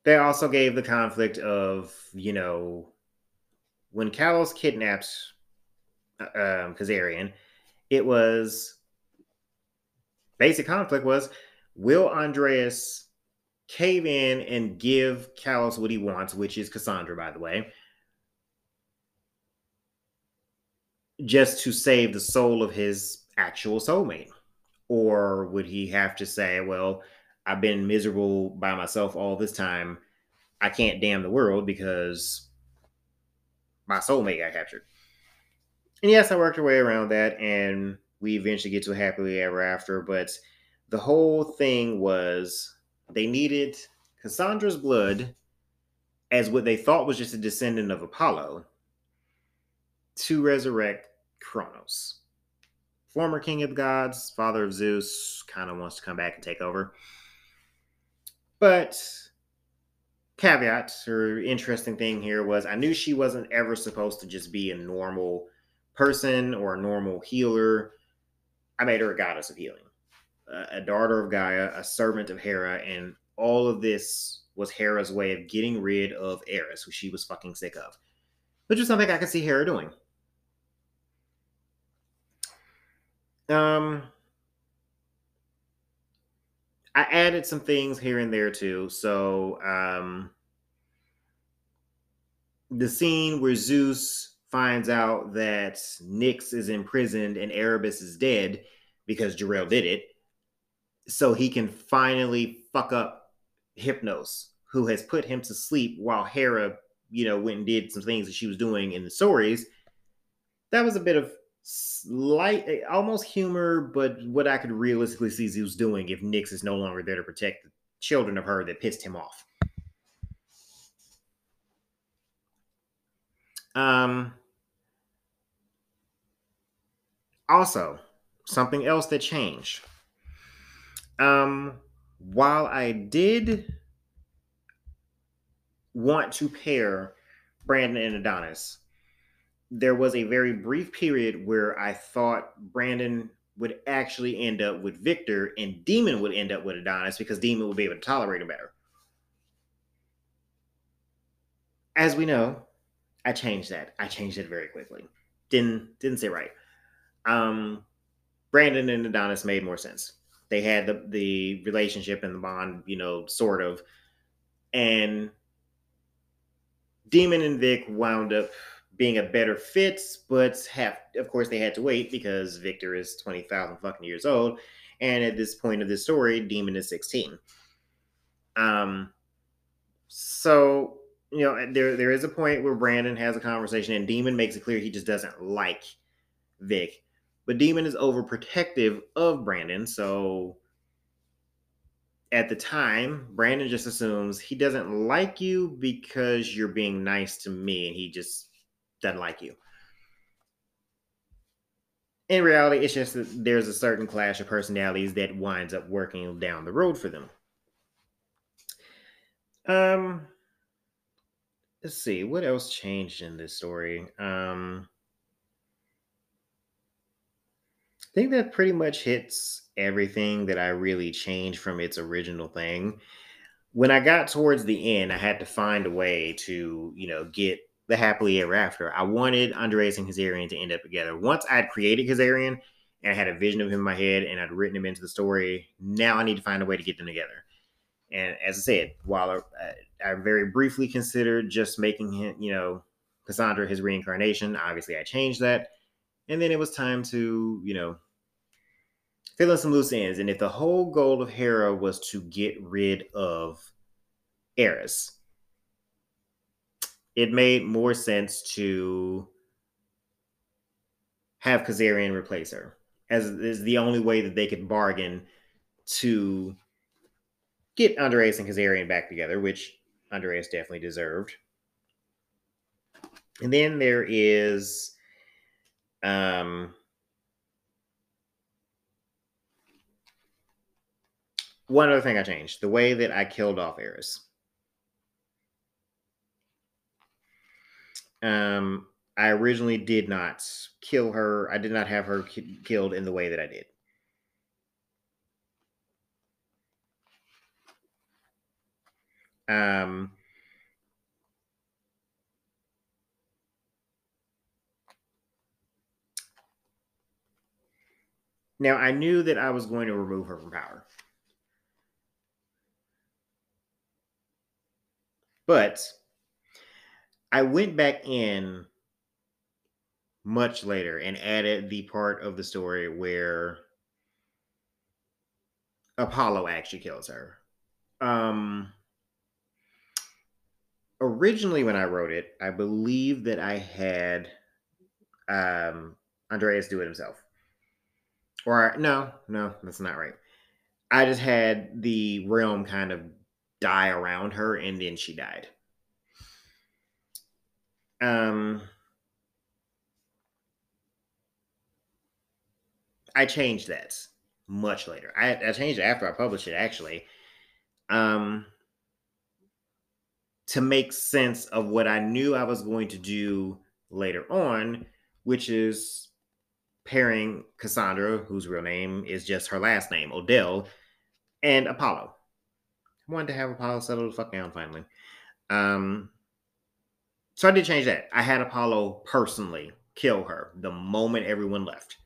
they also gave the conflict of you know when Kalos kidnaps um, Kazarian, it was basic conflict was will Andreas cave in and give Kalos what he wants, which is Cassandra, by the way, just to save the soul of his actual soulmate? Or would he have to say, well, I've been miserable by myself all this time. I can't damn the world because my soulmate got captured. And yes, I worked our way around that, and we eventually get to a happily ever after. But the whole thing was they needed Cassandra's blood as what they thought was just a descendant of Apollo to resurrect Kronos. Former king of the gods, father of Zeus, kind of wants to come back and take over. But caveat or interesting thing here was I knew she wasn't ever supposed to just be a normal person or a normal healer. I made her a goddess of healing, a daughter of Gaia, a servant of Hera, and all of this was Hera's way of getting rid of Eris, who she was fucking sick of, which is something I could see Hera doing. Um, I added some things here and there too. So um, the scene where Zeus finds out that Nyx is imprisoned and Erebus is dead because Jor-El did it, so he can finally fuck up Hypnos, who has put him to sleep while Hera, you know, went and did some things that she was doing in the stories. That was a bit of slight, eh, almost humor, but what I could realistically see was doing if Nyx is no longer there to protect the children of her that pissed him off. Um, also, something else that changed. Um, while I did want to pair Brandon and Adonis, there was a very brief period where I thought Brandon would actually end up with Victor and Demon would end up with Adonis because Demon would be able to tolerate him better. As we know, I changed that. I changed it very quickly. Didn't didn't say right. Um, Brandon and Adonis made more sense. They had the the relationship and the bond, you know, sort of, and Demon and Vic wound up being a better fit, but have of course they had to wait because Victor is twenty thousand fucking years old, and at this point of the story, Demon is sixteen. Um, so you know there there is a point where Brandon has a conversation, and Demon makes it clear he just doesn't like Vic, but Demon is overprotective of Brandon, so at the time, Brandon just assumes he doesn't like you because you're being nice to me and he just doesn't like you. In reality, it's just that there's a certain clash of personalities that winds up working down the road for them. Um, let's see what else changed in this story. Um, I think that pretty much hits everything that I really changed from its original thing. When I got towards the end, I had to find a way to, you know, get the happily ever after. I wanted Andreas and Kazarian to end up together. Once I'd created Kazarian and I had a vision of him in my head and I'd written him into the story, now I need to find a way to get them together. And as I said, while I, I very briefly considered just making him, you know, Cassandra his reincarnation, obviously I changed that. And then it was time to, you know, fill in some loose ends. And if the whole goal of Hera was to get rid of Eris, it made more sense to have Kazarian replace her, as is the only way that they could bargain to get Andreas and Kazarian back together, which Andreas definitely deserved. And then there is um one other thing I changed the way that I killed off Eris. Um, I originally did not kill her. I did not have her ki- killed in the way that I did. Um, now I knew that I was going to remove her from power. But I went back in much later and added the part of the story where Apollo actually kills her. Um, originally, when I wrote it, I believe that I had um, Andreas do it himself. Or no, no, that's not right. I just had the realm kind of die around her and then she died. Um I changed that much later. I, I changed it after I published it actually. Um to make sense of what I knew I was going to do later on, which is pairing Cassandra, whose real name is just her last name, Odell, and Apollo I wanted to have Apollo settle the fuck down finally. Um, so I did change that. I had Apollo personally kill her the moment everyone left.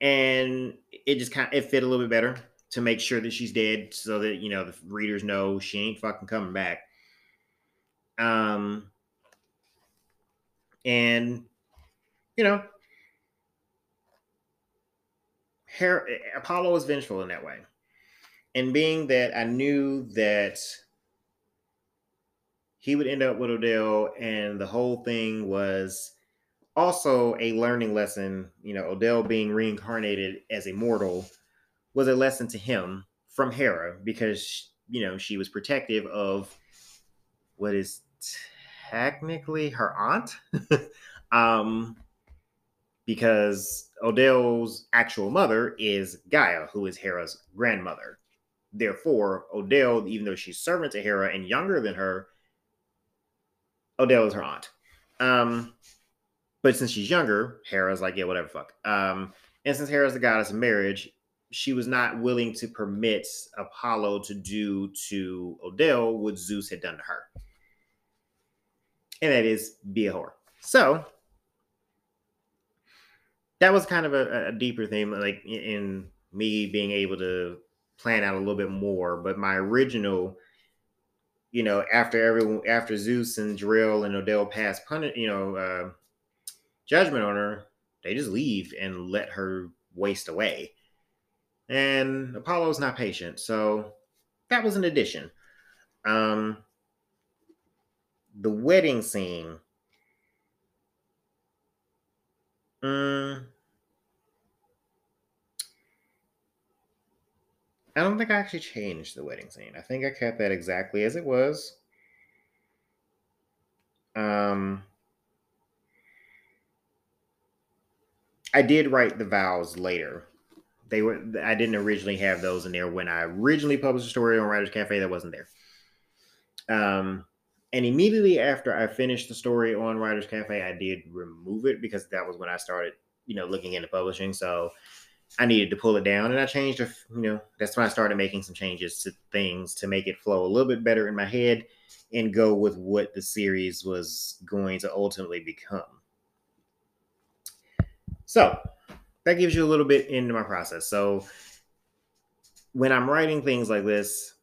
And it just kind of it fit a little bit better to make sure that she's dead so that you know the readers know she ain't fucking coming back. Um and you know Her- Apollo is vengeful in that way and being that I knew that he would end up with Odell, and the whole thing was also a learning lesson. You know, Odell being reincarnated as a mortal was a lesson to him from Hera because you know she was protective of what is technically her aunt. um, because Odell's actual mother is Gaia, who is Hera's grandmother. Therefore, Odell, even though she's servant to Hera and younger than her, Odell is her aunt. Um, but since she's younger, Hera's like, yeah, whatever, fuck. Um, and since Hera's the goddess of marriage, she was not willing to permit Apollo to do to Odell what Zeus had done to her. And that is be a whore. So that was kind of a, a deeper theme, like in me being able to plan out a little bit more. But my original, you know, after everyone, after Zeus and Jor-El and Odell pass pun, you know, uh, judgment on her, they just leave and let her waste away. And Apollo's not patient, so that was an addition. Um, the wedding scene. Um, I don't think I actually changed the wedding scene. I think I kept that exactly as it was. Um, I did write the vows later. They were I didn't originally have those in there when I originally published a story on Writers Cafe that wasn't there. Um, and immediately after I finished the story on Writers Cafe, I did remove it because that was when I started, you know, looking into publishing. So I needed to pull it down and I changed, you know, that's when I started making some changes to things to make it flow a little bit better in my head and go with what the series was going to ultimately become. So that gives you a little bit into my process. So when I'm writing things like this,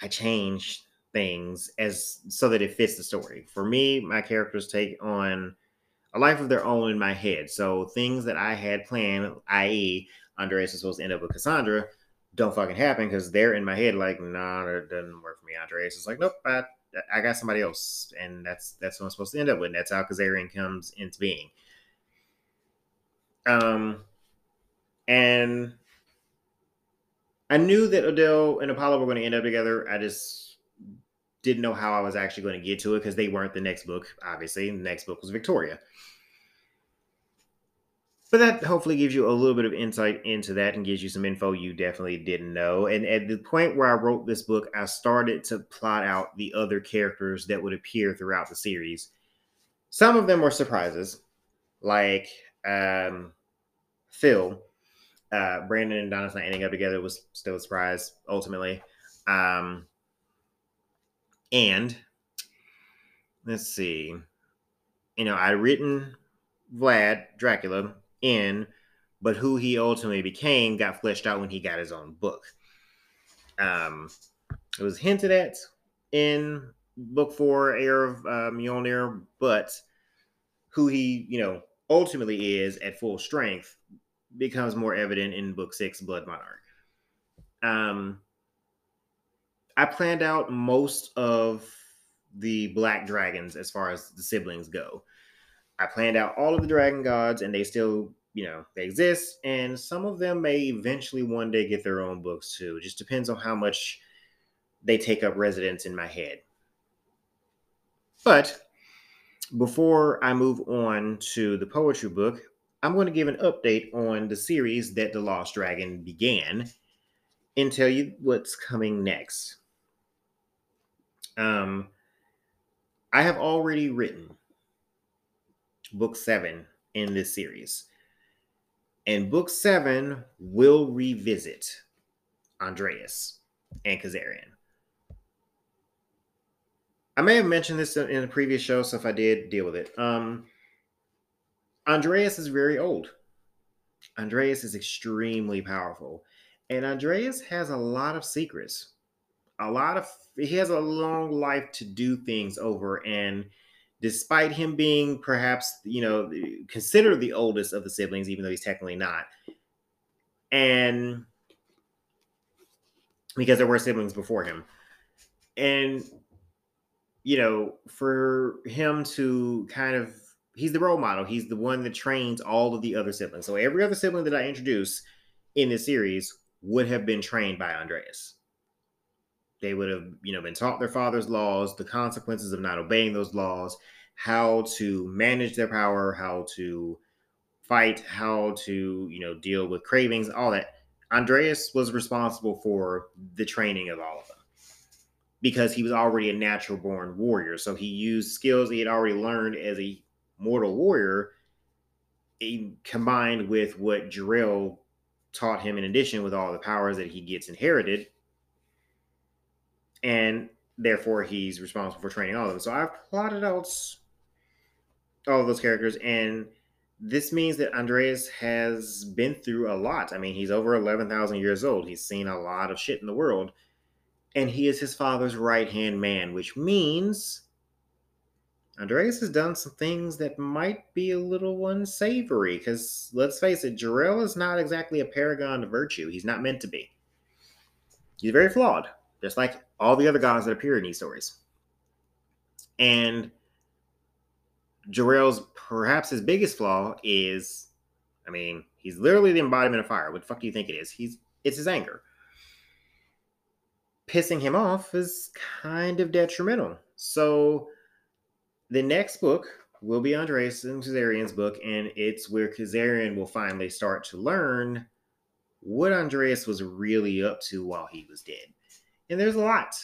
I change things as so that it fits the story. For me, my characters take on a life of their own in my head. So things that I had planned, i.e., Andreas is supposed to end up with Cassandra, don't fucking happen because they're in my head like, nah, that doesn't work for me. Andreas is like, nope, I, I got somebody else, and that's that's what I'm supposed to end up with. And that's how Kazarian comes into being. Um, and I knew that Odell and Apollo were going to end up together. I just didn't know how I was actually going to get to it because they weren't the next book. Obviously, the next book was Victoria. But that hopefully gives you a little bit of insight into that and gives you some info you definitely didn't know. And at the point where I wrote this book, I started to plot out the other characters that would appear throughout the series. Some of them were surprises, like um, Phil. Uh, Brandon and Adonis not ending up together was still a surprise ultimately. Um, and let's see, you know, I written Vlad Dracula in, but who he ultimately became got fleshed out when he got his own book. Um, it was hinted at in book four, Heir of uh, Mjolnir, but who he, you know, ultimately is at full strength becomes more evident in book six, Blood Monarch. Um, I planned out most of the black dragons as far as the siblings go. I planned out all of the dragon gods, and they still, you know, they exist. And some of them may eventually one day get their own books too. It just depends on how much they take up residence in my head. But before I move on to the poetry book, I'm going to give an update on the series that The Lost Dragon began and tell you what's coming next. Um, I have already written book seven in this series. And book seven will revisit Andreas and Kazarian. I may have mentioned this in a previous show, so if I did, deal with it. Um, Andreas is very old. Andreas is extremely powerful. And Andreas has a lot of secrets. A lot of he has a long life to do things over and despite him being perhaps you know considered the oldest of the siblings even though he's technically not and because there were siblings before him. And you know for him to kind of he's the role model. He's the one that trains all of the other siblings. So every other sibling that i introduce in this series would have been trained by andreas they would have, you know, been taught their father's laws, the consequences of not obeying those laws, how to manage their power, how to fight, how to, you know, deal with cravings, all that. Andreas was responsible for the training of all of them because he was already a natural born warrior. So he used skills he had already learned as a mortal warrior combined with what Jor-El taught him in addition with all the powers that he gets inherited and therefore he's responsible for training all of them. So I've plotted out all of those characters, and this means that Andreas has been through a lot. I mean, he's over eleven thousand years old. He's seen a lot of shit in the world, and he is his father's right hand man, which means Andreas has done some things that might be a little unsavory. Because let's face it, Jor-El is not exactly a paragon of virtue. He's not meant to be. He's very flawed, just like all the other gods that appear in these stories. And Jor-El's perhaps his biggest flaw is, I mean, he's literally the embodiment of fire. What the fuck do you think it is? He's it's his anger. Pissing him off is kind of detrimental. So the next book will be Andreas and Kazarian's book, and it's where Kazarian will finally start to learn what Andreas was really up to while he was dead. And there's a lot.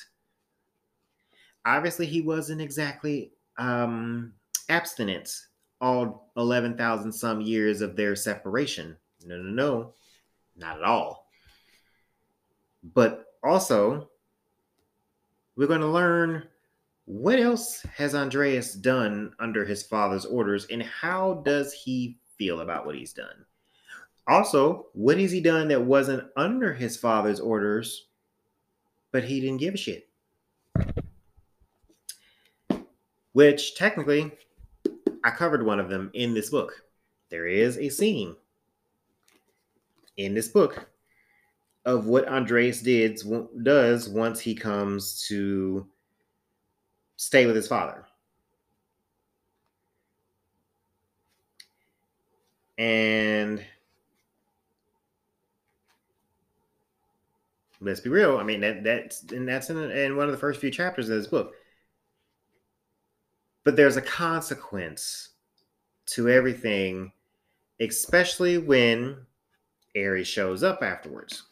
Obviously, he wasn't exactly um, abstinent all 11,000 some years of their separation. No, no, no, not at all. But also, we're going to learn what else has Andreas done under his father's orders, and how does he feel about what he's done? Also, what has he done that wasn't under his father's orders, but he didn't give a shit? Which technically, I covered one of them in this book. There is a scene in this book of what Andreas did, does once he comes to stay with his father. And let's be real. I mean, that that's and that's in, in one of the first few chapters of this book. But there's a consequence to everything, especially when Ares shows up afterwards.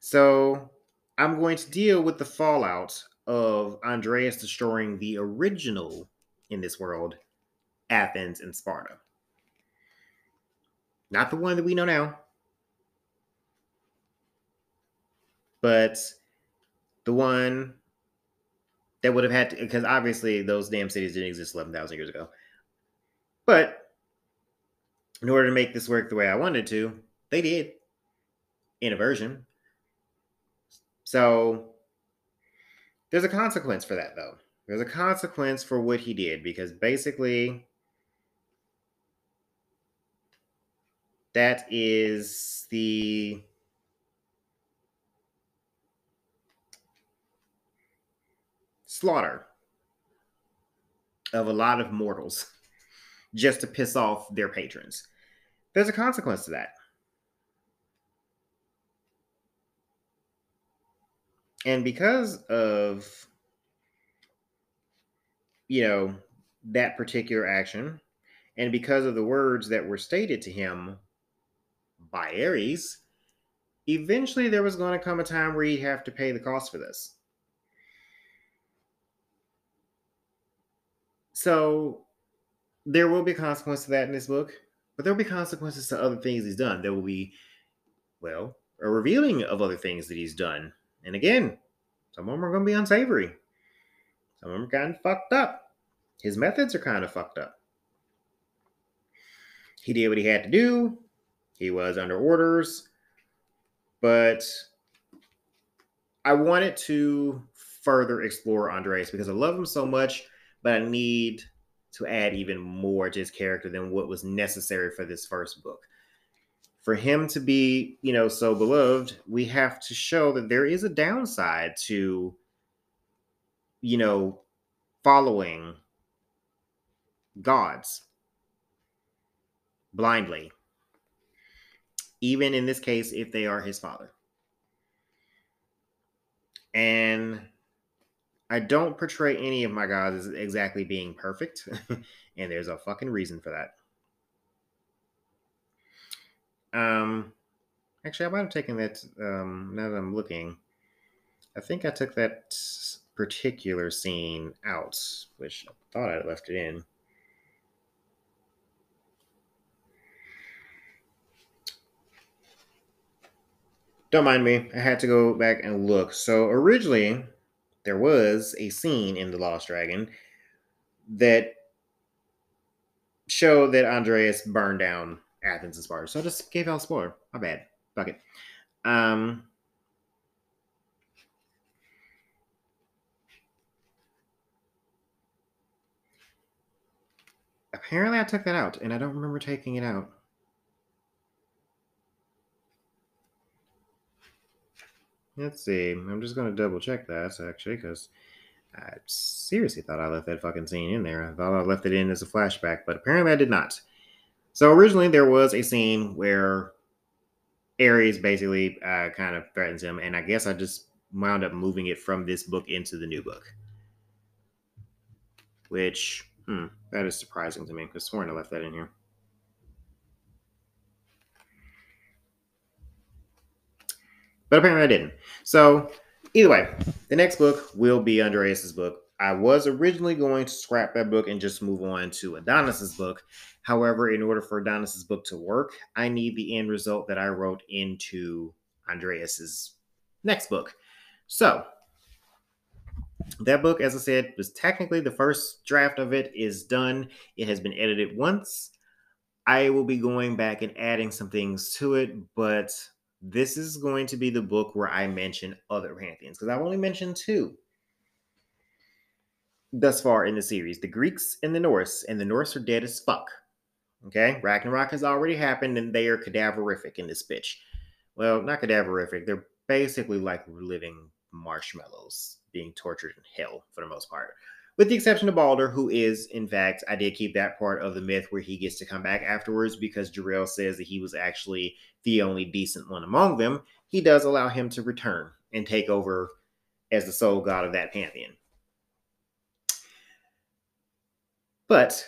So I'm going to deal with the fallout of Andreas destroying the original in this world, Athens and Sparta. Not the one that we know now, but the one that would have had to, because obviously those damn cities didn't exist 11,000 years ago. But in order to make this work the way I wanted to, they did in a version. So there's a consequence for that, though. There's a consequence for what he did because basically that is the slaughter of a lot of mortals just to piss off their patrons. There's a consequence to that. and because of you know that particular action and because of the words that were stated to him by ares eventually there was going to come a time where he'd have to pay the cost for this so there will be consequences to that in this book but there will be consequences to other things he's done there will be well a revealing of other things that he's done and again, some of them are going to be unsavory. Some of them are kind of fucked up. His methods are kind of fucked up. He did what he had to do. He was under orders. But I wanted to further explore Andreas because I love him so much, but I need to add even more to his character than what was necessary for this first book for him to be, you know, so beloved, we have to show that there is a downside to, you know, following gods blindly. Even in this case, if they are his father. And I don't portray any of my gods as exactly being perfect. and there's a fucking reason for that. Um, actually, I might have taken that. Um, now that I'm looking, I think I took that particular scene out, which I thought I left it in. Don't mind me. I had to go back and look. So originally, there was a scene in The Lost Dragon that showed that Andreas burned down Athens and Sparta. So I just gave out a spoiler. My bad. Fuck it. Um, apparently I took that out, and I don't remember taking it out. Let's see. I'm just going to double check that actually, because I seriously thought I left that fucking scene in there. I thought I left it in as a flashback, but apparently I did not. So originally there was a scene where Ares basically uh, kind of threatens him, and I guess I just wound up moving it from this book into the new book, which hmm, that is surprising to me because sworn I left that in here. But apparently I didn't. So either way, the next book will be Andreas's book. I was originally going to scrap that book and just move on to Adonis's book. However, in order for Adonis's book to work, I need the end result that I wrote into Andreas's next book. So that book, as I said, was technically the first draft of it is done. It has been edited once. I will be going back and adding some things to it, but this is going to be the book where I mention other pantheons because I've only mentioned two thus far in the series the Greeks and the Norse, and the Norse are dead as fuck. Okay, Ragnarok has already happened and they are cadaverific in this bitch. Well, not cadaverific, they're basically like living marshmallows being tortured in hell for the most part with the exception of Balder, who is, in fact, I did keep that part of the myth where he gets to come back afterwards because Jor-El says that he was actually the only decent one among them. He does allow him to return and take over as the sole god of that pantheon. But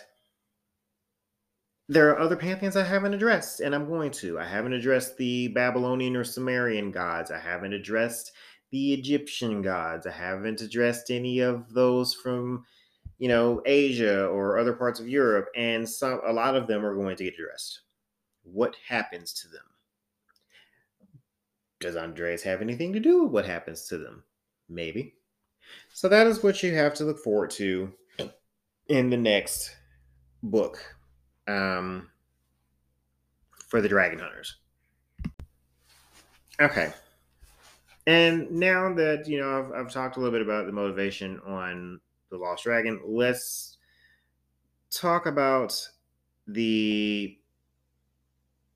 there are other pantheons I haven't addressed, and I'm going to. I haven't addressed the Babylonian or Sumerian gods. I haven't addressed the Egyptian gods. I haven't addressed any of those from, you know, Asia or other parts of Europe, and some a lot of them are going to get addressed. What happens to them? Does Andreas have anything to do with what happens to them? Maybe. So that is what you have to look forward to in the next book um, for the Dragon Hunters. Okay. And now that you know, I've, I've talked a little bit about the motivation on the Lost Dragon. Let's talk about the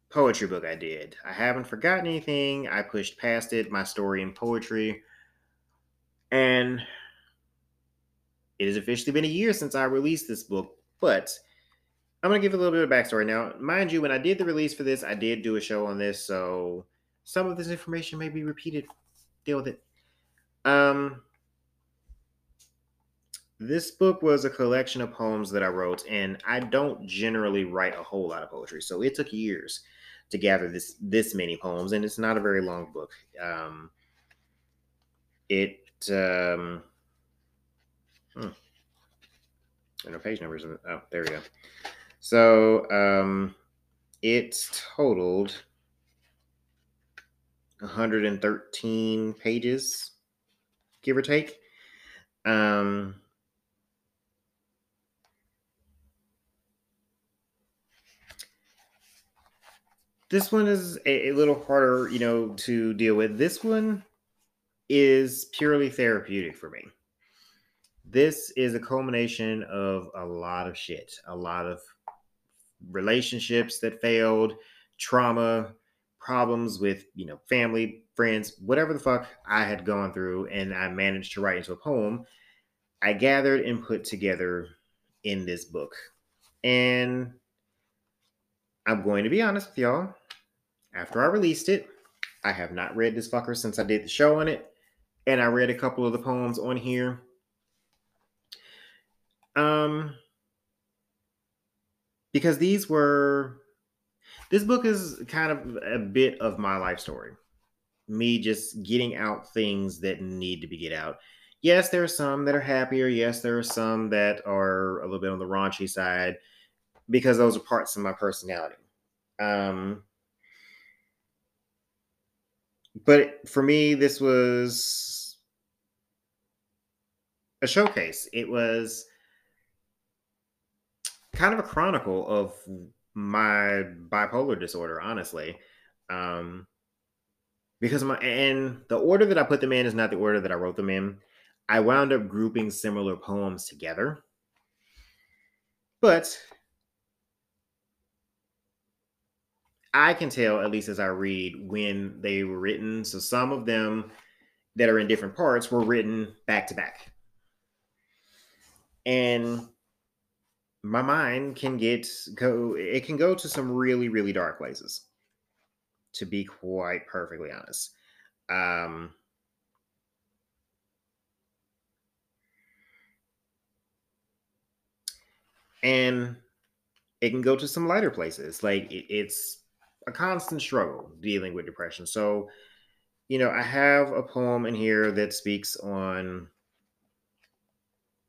poetry book I did. I haven't forgotten anything. I pushed past it. My story in poetry, and it has officially been a year since I released this book. But I'm gonna give a little bit of backstory now. Mind you, when I did the release for this, I did do a show on this, so some of this information may be repeated deal with it. Um, this book was a collection of poems that I wrote, and I don't generally write a whole lot of poetry, so it took years to gather this this many poems, and it's not a very long book. Um, it um, hmm. and page numbers. Oh, there we go. So um, it's totaled 113 pages, give or take. Um, this one is a, a, little harder, you know, to deal with. This one is purely therapeutic for me. This is a culmination of a lot of shit, a lot of relationships that failed, trauma, problems with you know family friends whatever the fuck i had gone through and i managed to write into a poem i gathered and put together in this book. And i'm going to be honest with y'all after i released it i have not read this fucker since i did the show on it and i read a couple of the poems on here. Um because these were this book is kind of a bit of my life story. Me just getting out things that need to be get out. Yes, there are some that are happier. Yes, there are some that are a little bit on the raunchy side because those are parts of my personality. Um, but for me, this was a showcase. It was kind of a chronicle of my bipolar disorder, honestly. Um, because my and the order that I put them in is not the order that I wrote them in. I wound up grouping similar poems together. But I can tell, at least as I read, when they were written. So some of them that are in different parts were written back to back. And my mind can get go it can go to some really really dark places to be quite perfectly honest. Um and it can go to some lighter places like it, it's a constant struggle dealing with depression. So you know i have a poem in here that speaks on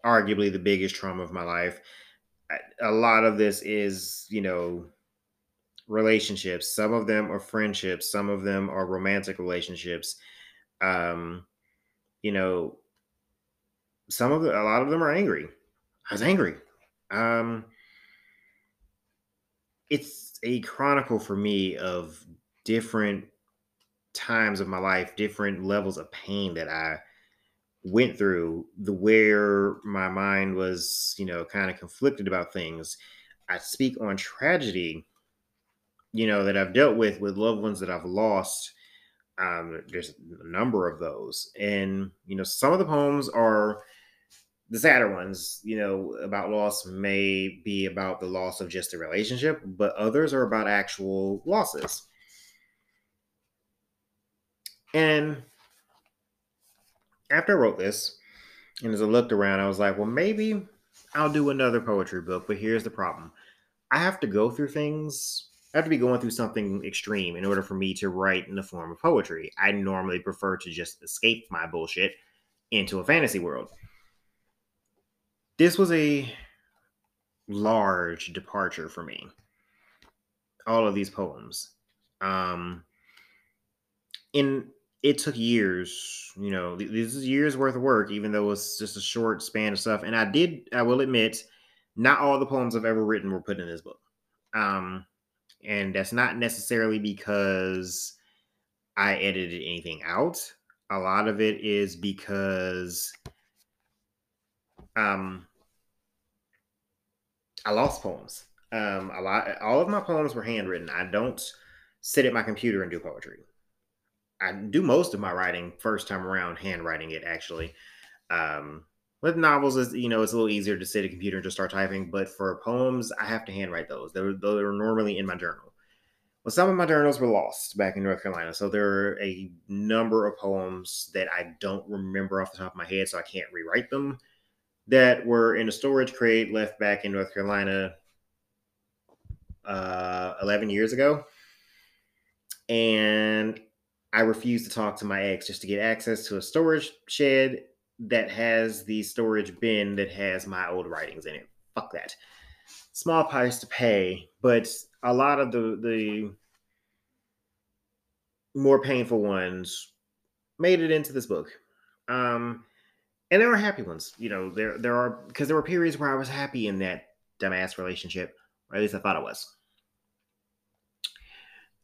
arguably the biggest trauma of my life a lot of this is, you know, relationships. Some of them are friendships. Some of them are romantic relationships. Um, you know, some of the, a lot of them are angry. I was angry. Um, it's a chronicle for me of different times of my life, different levels of pain that I went through the where my mind was you know kind of conflicted about things i speak on tragedy you know that i've dealt with with loved ones that i've lost um there's a number of those and you know some of the poems are the sadder ones you know about loss may be about the loss of just a relationship but others are about actual losses. And after I wrote this, and as I looked around, I was like, well, maybe I'll do another poetry book. But here's the problem I have to go through things. I have to be going through something extreme in order for me to write in the form of poetry. I normally prefer to just escape my bullshit into a fantasy world. This was a large departure for me. All of these poems. Um, in it took years, you know, this is years worth of work, even though it's just a short span of stuff. And I did, I will admit, not all the poems I've ever written were put in this book. Um, and that's not necessarily because I edited anything out. A lot of it is because um I lost poems. Um a lot all of my poems were handwritten. I don't sit at my computer and do poetry. I do most of my writing first time around, handwriting it actually. Um, with novels, is you know, it's a little easier to sit at a computer and just start typing. But for poems, I have to handwrite those. They're they're normally in my journal. Well, some of my journals were lost back in North Carolina, so there are a number of poems that I don't remember off the top of my head, so I can't rewrite them. That were in a storage crate left back in North Carolina uh, 11 years ago. And I refuse to talk to my ex just to get access to a storage shed that has the storage bin that has my old writings in it. Fuck that. Small price to pay, but a lot of the the more painful ones made it into this book. Um and there were happy ones. You know, there there are because there were periods where I was happy in that dumbass relationship, or at least I thought I was.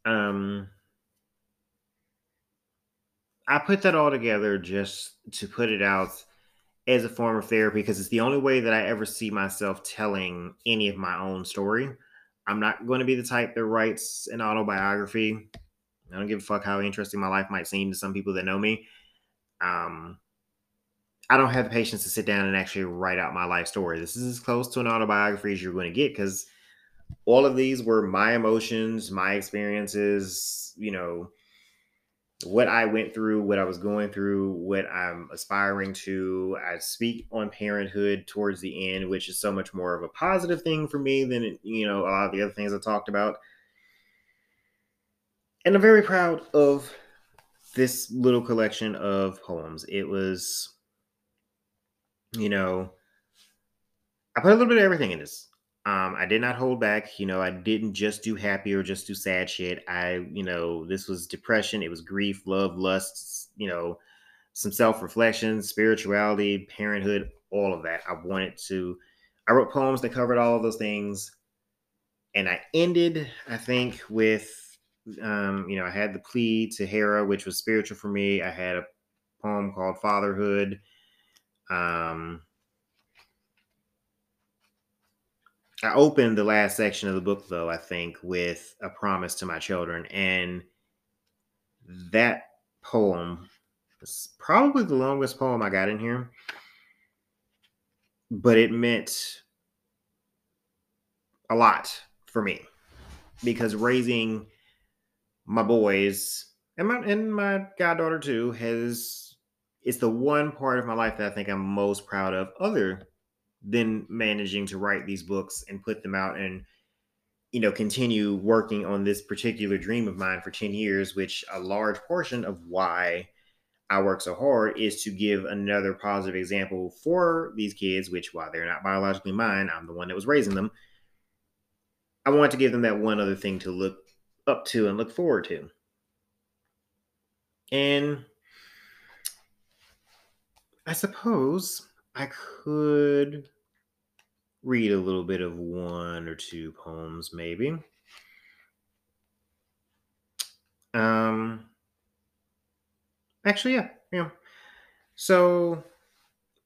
Um I put that all together just to put it out as a form of therapy because it's the only way that I ever see myself telling any of my own story. I'm not going to be the type that writes an autobiography. I don't give a fuck how interesting my life might seem to some people that know me. Um, I don't have the patience to sit down and actually write out my life story. This is as close to an autobiography as you're going to get because all of these were my emotions, my experiences, you know, what I went through, what I was going through, what I'm aspiring to. I speak on parenthood towards the end, which is so much more of a positive thing for me than you know a lot of the other things I talked about. And I'm very proud of this little collection of poems. It was, you know, I put a little bit of everything in this. Um, I did not hold back. You know, I didn't just do happy or just do sad shit. I, you know, this was depression. It was grief, love, lust, you know, some self reflection, spirituality, parenthood, all of that. I wanted to, I wrote poems that covered all of those things. And I ended, I think, with, um, you know, I had the plea to Hera, which was spiritual for me. I had a poem called Fatherhood. Um, I opened the last section of the book, though, I think, with a promise to my children. And that poem is probably the longest poem I got in here. But it meant a lot for me because raising my boys and my and my goddaughter too has it's the one part of my life that I think I'm most proud of, other than managing to write these books and put them out and you know continue working on this particular dream of mine for 10 years which a large portion of why i work so hard is to give another positive example for these kids which while they're not biologically mine i'm the one that was raising them i want to give them that one other thing to look up to and look forward to. And i suppose I could read a little bit of one or two poems, maybe. Um, actually, yeah, yeah. So,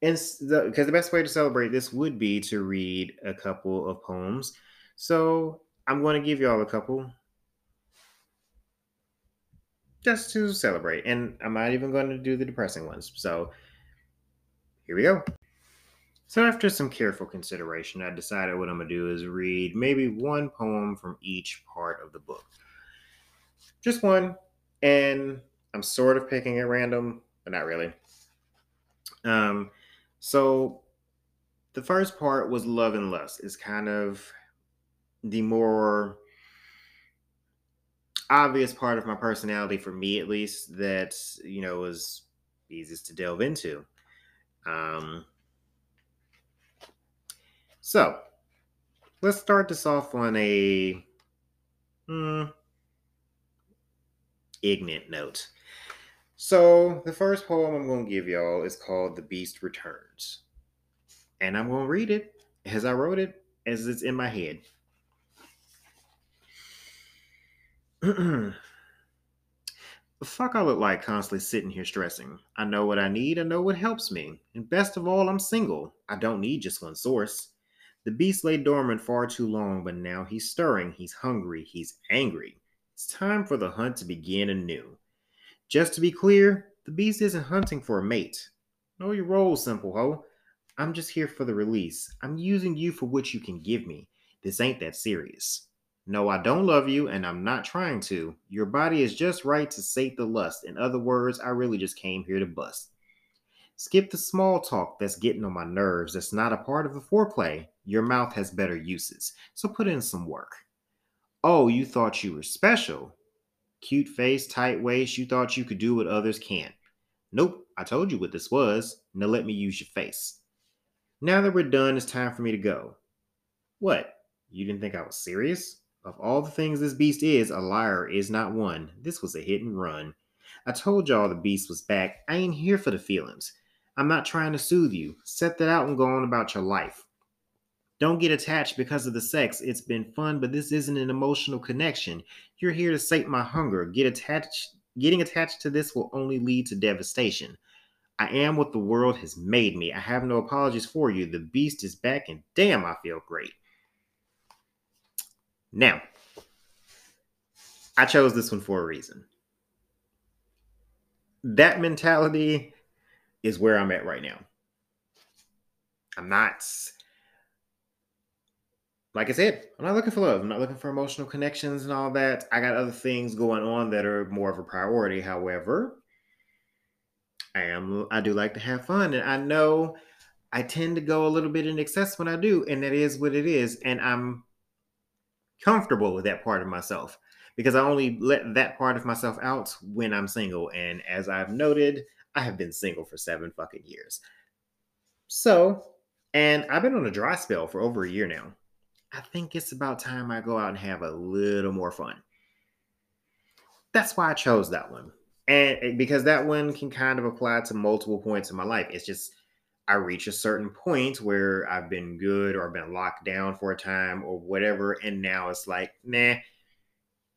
because the best way to celebrate this would be to read a couple of poems. So, I'm going to give y'all a couple just to celebrate, and I'm not even going to do the depressing ones. So, here we go. So, after some careful consideration, I decided what I'm going to do is read maybe one poem from each part of the book. Just one. And I'm sort of picking at random, but not really. Um, so, the first part was Love and Lust. It's kind of the more obvious part of my personality, for me at least, that, you know, was easiest to delve into. Um, so, let's start this off on a hmm, ignorant note. So, the first poem I'm going to give y'all is called The Beast Returns. And I'm going to read it as I wrote it, as it's in my head. Fuck I look like constantly sitting here stressing. I know what I need, I know what helps me. And best of all, I'm single. I don't need just one source. The beast lay dormant far too long, but now he's stirring, he's hungry, he's angry. It's time for the hunt to begin anew. Just to be clear, the beast isn't hunting for a mate. Know your role, simple ho. I'm just here for the release. I'm using you for what you can give me. This ain't that serious. No, I don't love you, and I'm not trying to. Your body is just right to sate the lust. In other words, I really just came here to bust. Skip the small talk that's getting on my nerves. That's not a part of the foreplay. Your mouth has better uses, so put in some work. Oh, you thought you were special. Cute face, tight waist, you thought you could do what others can't. Nope, I told you what this was. Now let me use your face. Now that we're done, it's time for me to go. What? You didn't think I was serious? Of all the things this beast is, a liar is not one. This was a hit and run. I told y'all the beast was back. I ain't here for the feelings. I'm not trying to soothe you. Set that out and go on about your life. Don't get attached because of the sex. It's been fun, but this isn't an emotional connection. You're here to sate my hunger. Get attached getting attached to this will only lead to devastation. I am what the world has made me. I have no apologies for you. The beast is back and damn I feel great. Now, I chose this one for a reason. That mentality is where I'm at right now. I'm not, like I said, I'm not looking for love. I'm not looking for emotional connections and all that. I got other things going on that are more of a priority. However, I am, I do like to have fun. And I know I tend to go a little bit in excess when I do. And that is what it is. And I'm comfortable with that part of myself because I only let that part of myself out when I'm single. And as I've noted, I have been single for seven fucking years. So, and I've been on a dry spell for over a year now. I think it's about time I go out and have a little more fun. That's why I chose that one. And because that one can kind of apply to multiple points in my life. It's just, I reach a certain point where I've been good or been locked down for a time or whatever. And now it's like, nah,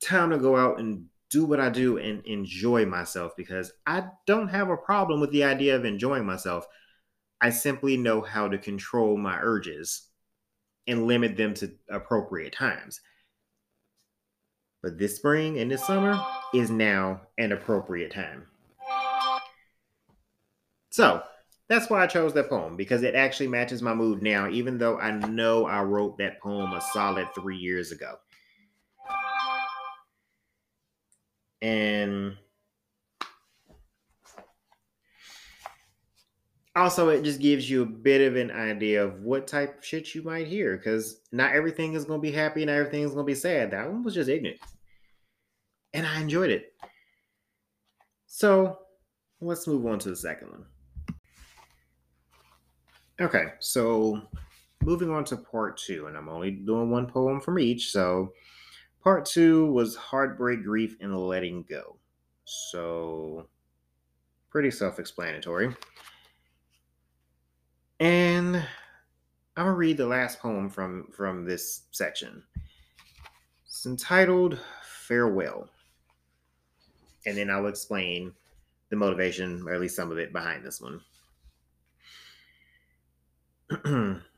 time to go out and do what I do and enjoy myself because I don't have a problem with the idea of enjoying myself. I simply know how to control my urges. and limit them to appropriate times. But this spring and this summer is now an appropriate time. So that's why I chose that poem because it actually matches my mood now, even though I know I wrote that poem a solid three years ago. And also, it just gives you a bit of an idea of what type of shit you might hear because not everything is going to be happy and everything is going to be sad. That one was just ignorant. And I enjoyed it. So let's move on to the second one. Okay, so moving on to part two, and I'm only doing one poem from each. So part two was heartbreak, grief, and letting go. So pretty self-explanatory. And I'm gonna read the last poem from from this section. It's entitled Farewell. And then I'll explain the motivation, or at least some of it, behind this one.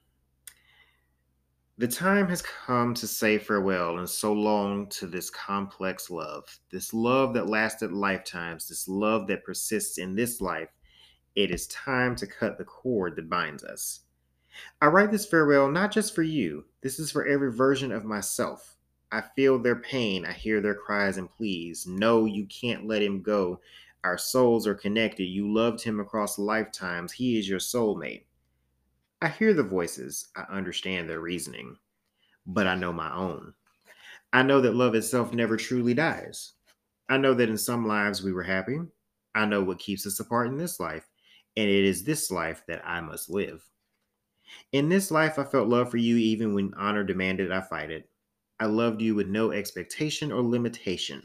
the time has come to say farewell and so long to this complex love, this love that lasted lifetimes, this love that persists in this life. It is time to cut the cord that binds us. I write this farewell not just for you, this is for every version of myself. I feel their pain, I hear their cries and pleas. No, you can't let him go. Our souls are connected. You loved him across lifetimes. He is your soulmate. I hear the voices, I understand their reasoning, but I know my own. I know that love itself never truly dies. I know that in some lives we were happy. I know what keeps us apart in this life, and it is this life that I must live. In this life, I felt love for you even when honor demanded I fight it. I loved you with no expectation or limitation.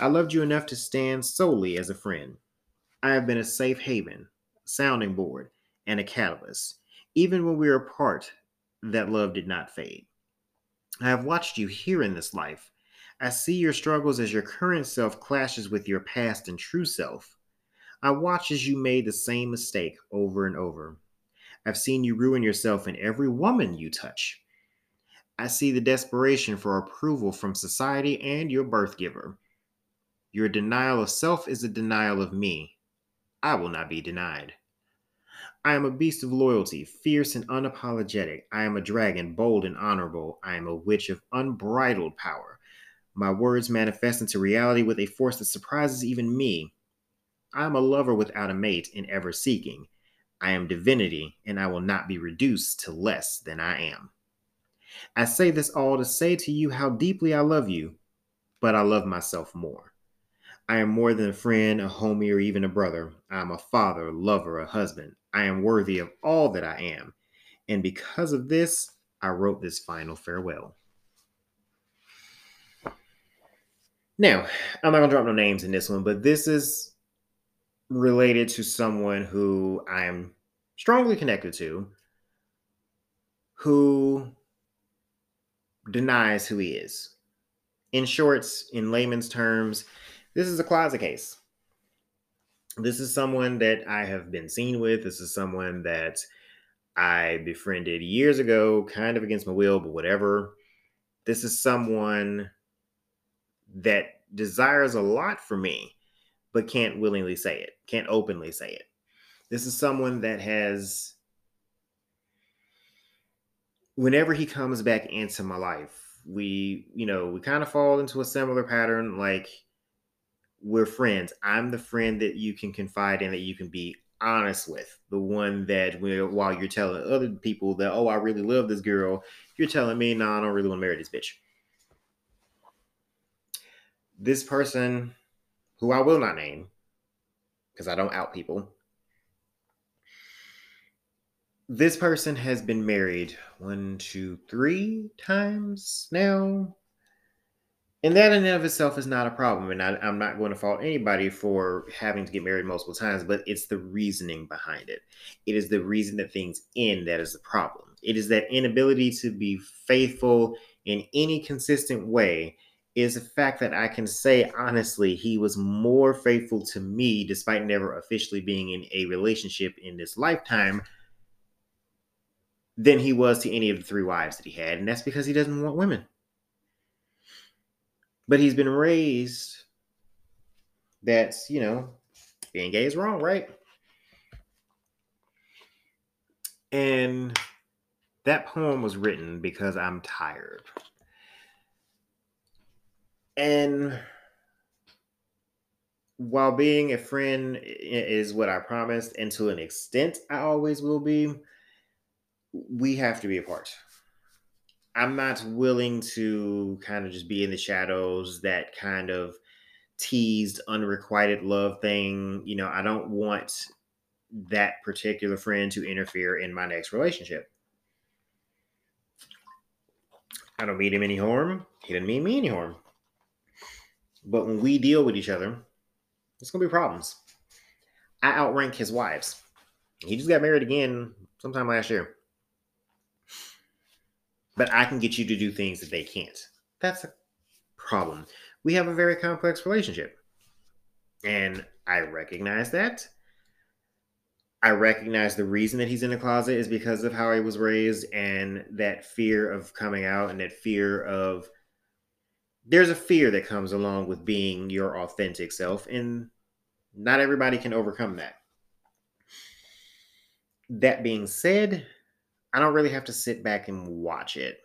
I loved you enough to stand solely as a friend. I have been a safe haven, sounding board, and a catalyst. Even when we were apart, that love did not fade. I have watched you here in this life. I see your struggles as your current self clashes with your past and true self. I watch as you made the same mistake over and over. I've seen you ruin yourself in every woman you touch. I see the desperation for approval from society and your birth giver. Your denial of self is a denial of me. I will not be denied. I am a beast of loyalty, fierce and unapologetic. I am a dragon, bold and honorable. I am a witch of unbridled power. My words manifest into reality with a force that surprises even me. I am a lover without a mate and ever seeking. I am divinity, and I will not be reduced to less than I am. I say this all to say to you how deeply I love you, but I love myself more. I am more than a friend, a homie, or even a brother. I am a father, a lover, a husband. I am worthy of all that I am. And because of this, I wrote this final farewell. Now, I'm not going to drop no names in this one, but this is related to someone who I'm strongly connected to who denies who he is. In shorts, in layman's terms, this is a closet case this is someone that I have been seen with. This is someone that I befriended years ago, kind of against my will, but whatever. This is someone that desires a lot for me, but can't willingly say it, can't openly say it. This is someone that has, whenever he comes back into my life, we, you know, we kind of fall into a similar pattern. Like, we're friends. I'm the friend that you can confide in, that you can be honest with. The one that while you're telling other people that, oh, I really love this girl, you're telling me, no, nah, I don't really want to marry this bitch. This person, who I will not name, because I don't out people. This person has been married one, two, three times now and that in and of itself is not a problem and I, am not going to fault anybody for having to get married multiple times but it's the reasoning behind it it is the reason that things end that is the problem it is that inability to be faithful in any consistent way is a fact that i can say honestly he was more faithful to me despite never officially being in a relationship in this lifetime than he was to any of the three wives that he had. And that's because he doesn't want women. But he's been raised that's, you know, being gay is wrong, right? And that poem was written because I'm tired. And while being a friend is what I promised, and to an extent I always will be, we have to be apart. I'm not willing to kind of just be in the shadows, that kind of teased unrequited love thing. You know, I don't want that particular friend to interfere in my next relationship. I don't mean him any harm. He didn't mean me any harm. But when we deal with each other, there's gonna be problems. I outrank his wives. He just got married again sometime last year. But I can get you to do things that they can't. That's a problem. We have a very complex relationship. And I recognize that. I recognize the reason that he's in the closet is because of how he was raised and that fear of coming out and that fear of there's a fear that comes along with being your authentic self and not everybody can overcome that. That being said, I don't really have to sit back and watch it.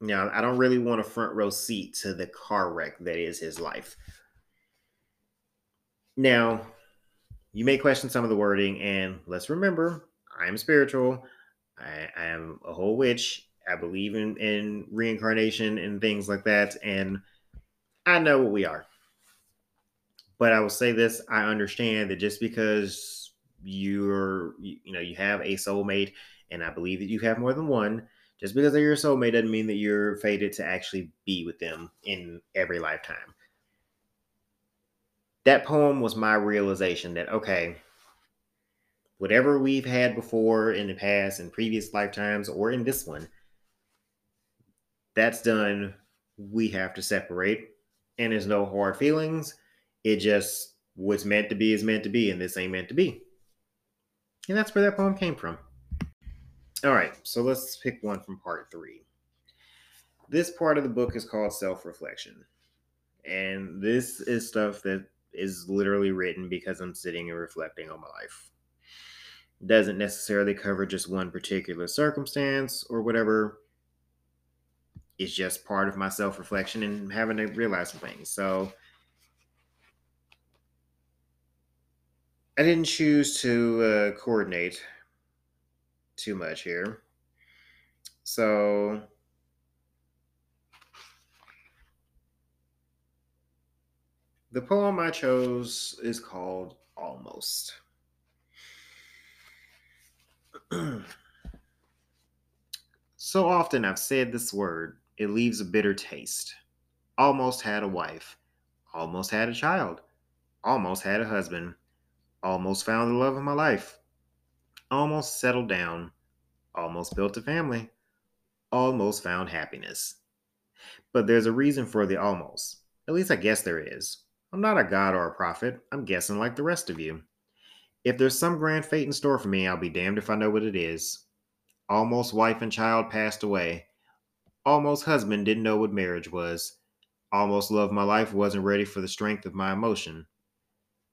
You know, I don't really want a front row seat to the car wreck that is his life. Now, you may question some of the wording, and let's remember, I am spiritual. I, I am a whole witch. I believe in, in reincarnation and things like that, and I know what we are. But I will say this: I understand that just because you're, you know, you have a soulmate, and I believe that you have more than one. Just because they're your soulmate doesn't mean that you're fated to actually be with them in every lifetime. That poem was my realization that okay whatever we've had before in the past in previous lifetimes or in this one that's done. We have to separate and there's no hard feelings. It just what's meant to be is meant to be and this ain't meant to be. And that's where that poem came from all right so let's pick one from part three this part of the book is called self-reflection and this is stuff that is literally written because I'm sitting and reflecting on my life. Doesn't necessarily cover just one particular circumstance or whatever. It's just part of my self reflection and having to realize some things. So I didn't choose to uh, coordinate too much here. So The poem I chose is called Almost. so often I've said this word, it leaves a bitter taste. Almost had a wife, almost had a child, almost had a husband, almost found the love of my life, almost settled down, almost built a family, almost found happiness. But there's a reason for the almost. At least I guess there is. I'm not a god or a prophet. I'm guessing like the rest of you. If there's some grand fate in store for me, I'll be damned if I know what it is. Almost wife and child passed away. Almost husband didn't know what marriage was. Almost love my life wasn't ready for the strength of my emotion.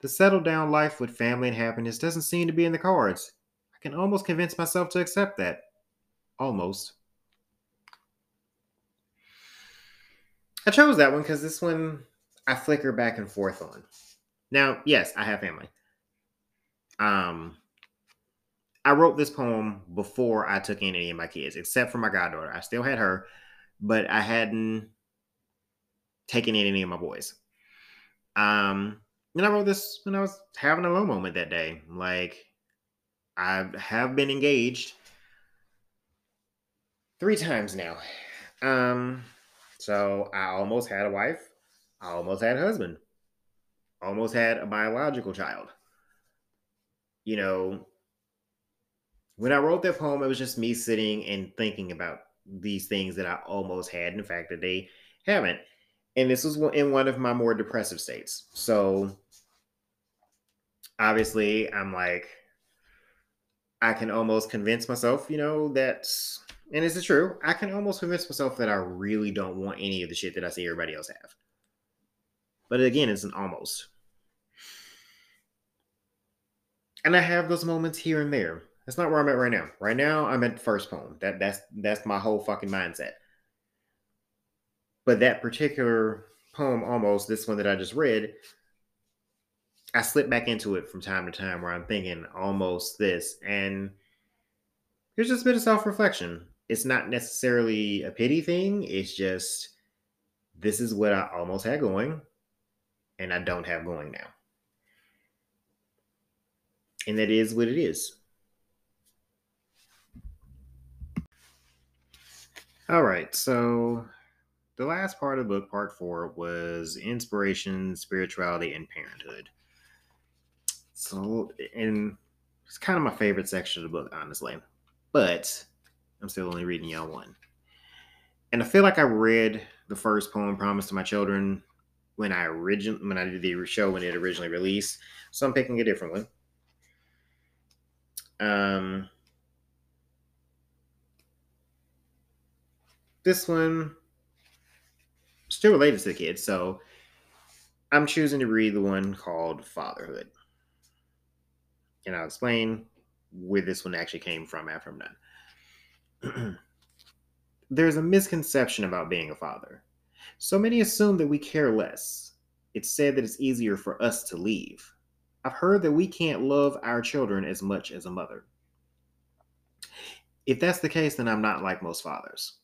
The settled down life with family and happiness doesn't seem to be in the cards. Can almost convince myself to accept that. Almost. I chose that one because this one I flicker back and forth on. Now, yes, I have family. Um, I wrote this poem before I took in any of my kids, except for my goddaughter. I still had her, but I hadn't taken in any of my boys. Um, and I wrote this when I was having a low moment that day. Like, I have been engaged three times now. Um, so I almost had a wife. I almost had a husband, almost had a biological child. You know, when I wrote that poem, it was just me sitting and thinking about these things that I almost had, In fact that they haven't. And this was in one of my more depressive states. So obviously, I'm like, I can almost convince myself, you know, that, and is true, I can almost convince myself that I really don't want any of the shit that I see everybody else have. But again, it's an almost. And I have those moments here and there. That's not where I'm at right now. Right now, I'm at the first poem. That that's that's my whole fucking mindset. But that particular poem, almost this one that I just read, I slip back into it from time to time where I'm thinking almost this. And here's just a bit of self reflection. It's not necessarily a pity thing, it's just this is what I almost had going, and I don't have going now. And that is what it is. All right, so the last part of the book, part four, was inspiration, spirituality, and parenthood. So, and it's kind of my favorite section of the book, honestly. But I'm still only reading y'all one. And I feel like I read the first poem, "Promise to My Children," when I originally when I did the show when it originally released. So I'm picking a different one. Um, this one still related to the kids, so I'm choosing to read the one called Fatherhood and I'll explain where this one actually came from after I'm done. There's a misconception about being a father. So many assume that we care less. It's said that it's easier for us to leave. I've heard that we can't love our children as much as a mother. If that's the case, then I'm not like most fathers.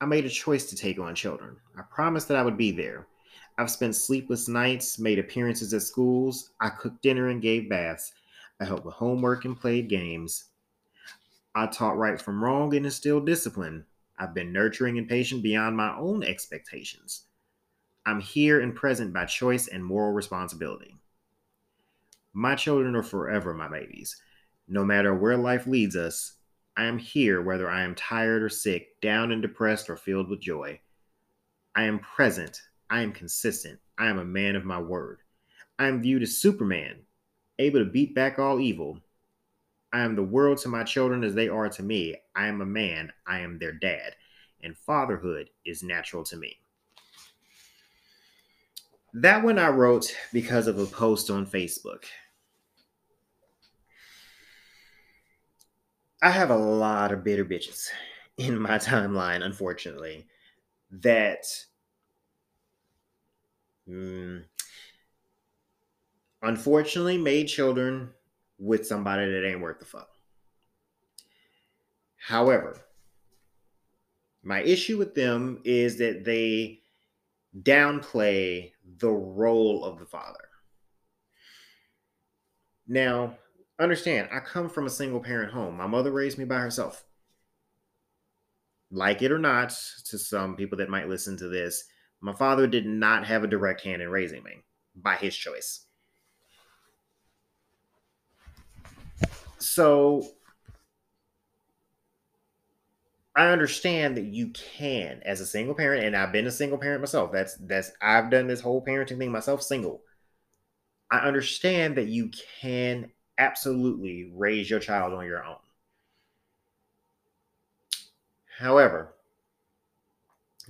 I made a choice to take on children. I promised that I would be there. I've spent sleepless nights, made appearances at schools. I cooked dinner and gave baths. I helped with homework and played games. I taught right from wrong and instilled discipline. I've been nurturing and patient beyond my own expectations. I'm here and present by choice and moral responsibility. My children are forever my babies. No matter where life leads us, I am here whether I am tired or sick, down and depressed, or filled with joy. I am present I am consistent. I am a man of my word. I am viewed as Superman, able to beat back all evil. I am the world to my children as they are to me. I am a man. I am their dad. And fatherhood is natural to me. That one I wrote because of a post on Facebook. I have a lot of bitter bitches in my timeline, unfortunately, that mm, unfortunately made children with somebody that ain't worth the fuck. However, my issue with them is that they downplay the role of the father. Now, understand, I come from a single parent home. My mother raised me by herself. Like it or not, to some people that might listen to this, my father did not have a direct hand in raising me by his choice. So I understand that you can as a single parent and I've been a single parent myself. That's that's I've done this whole parenting thing myself single. I understand that you can absolutely raise your child on your own. However,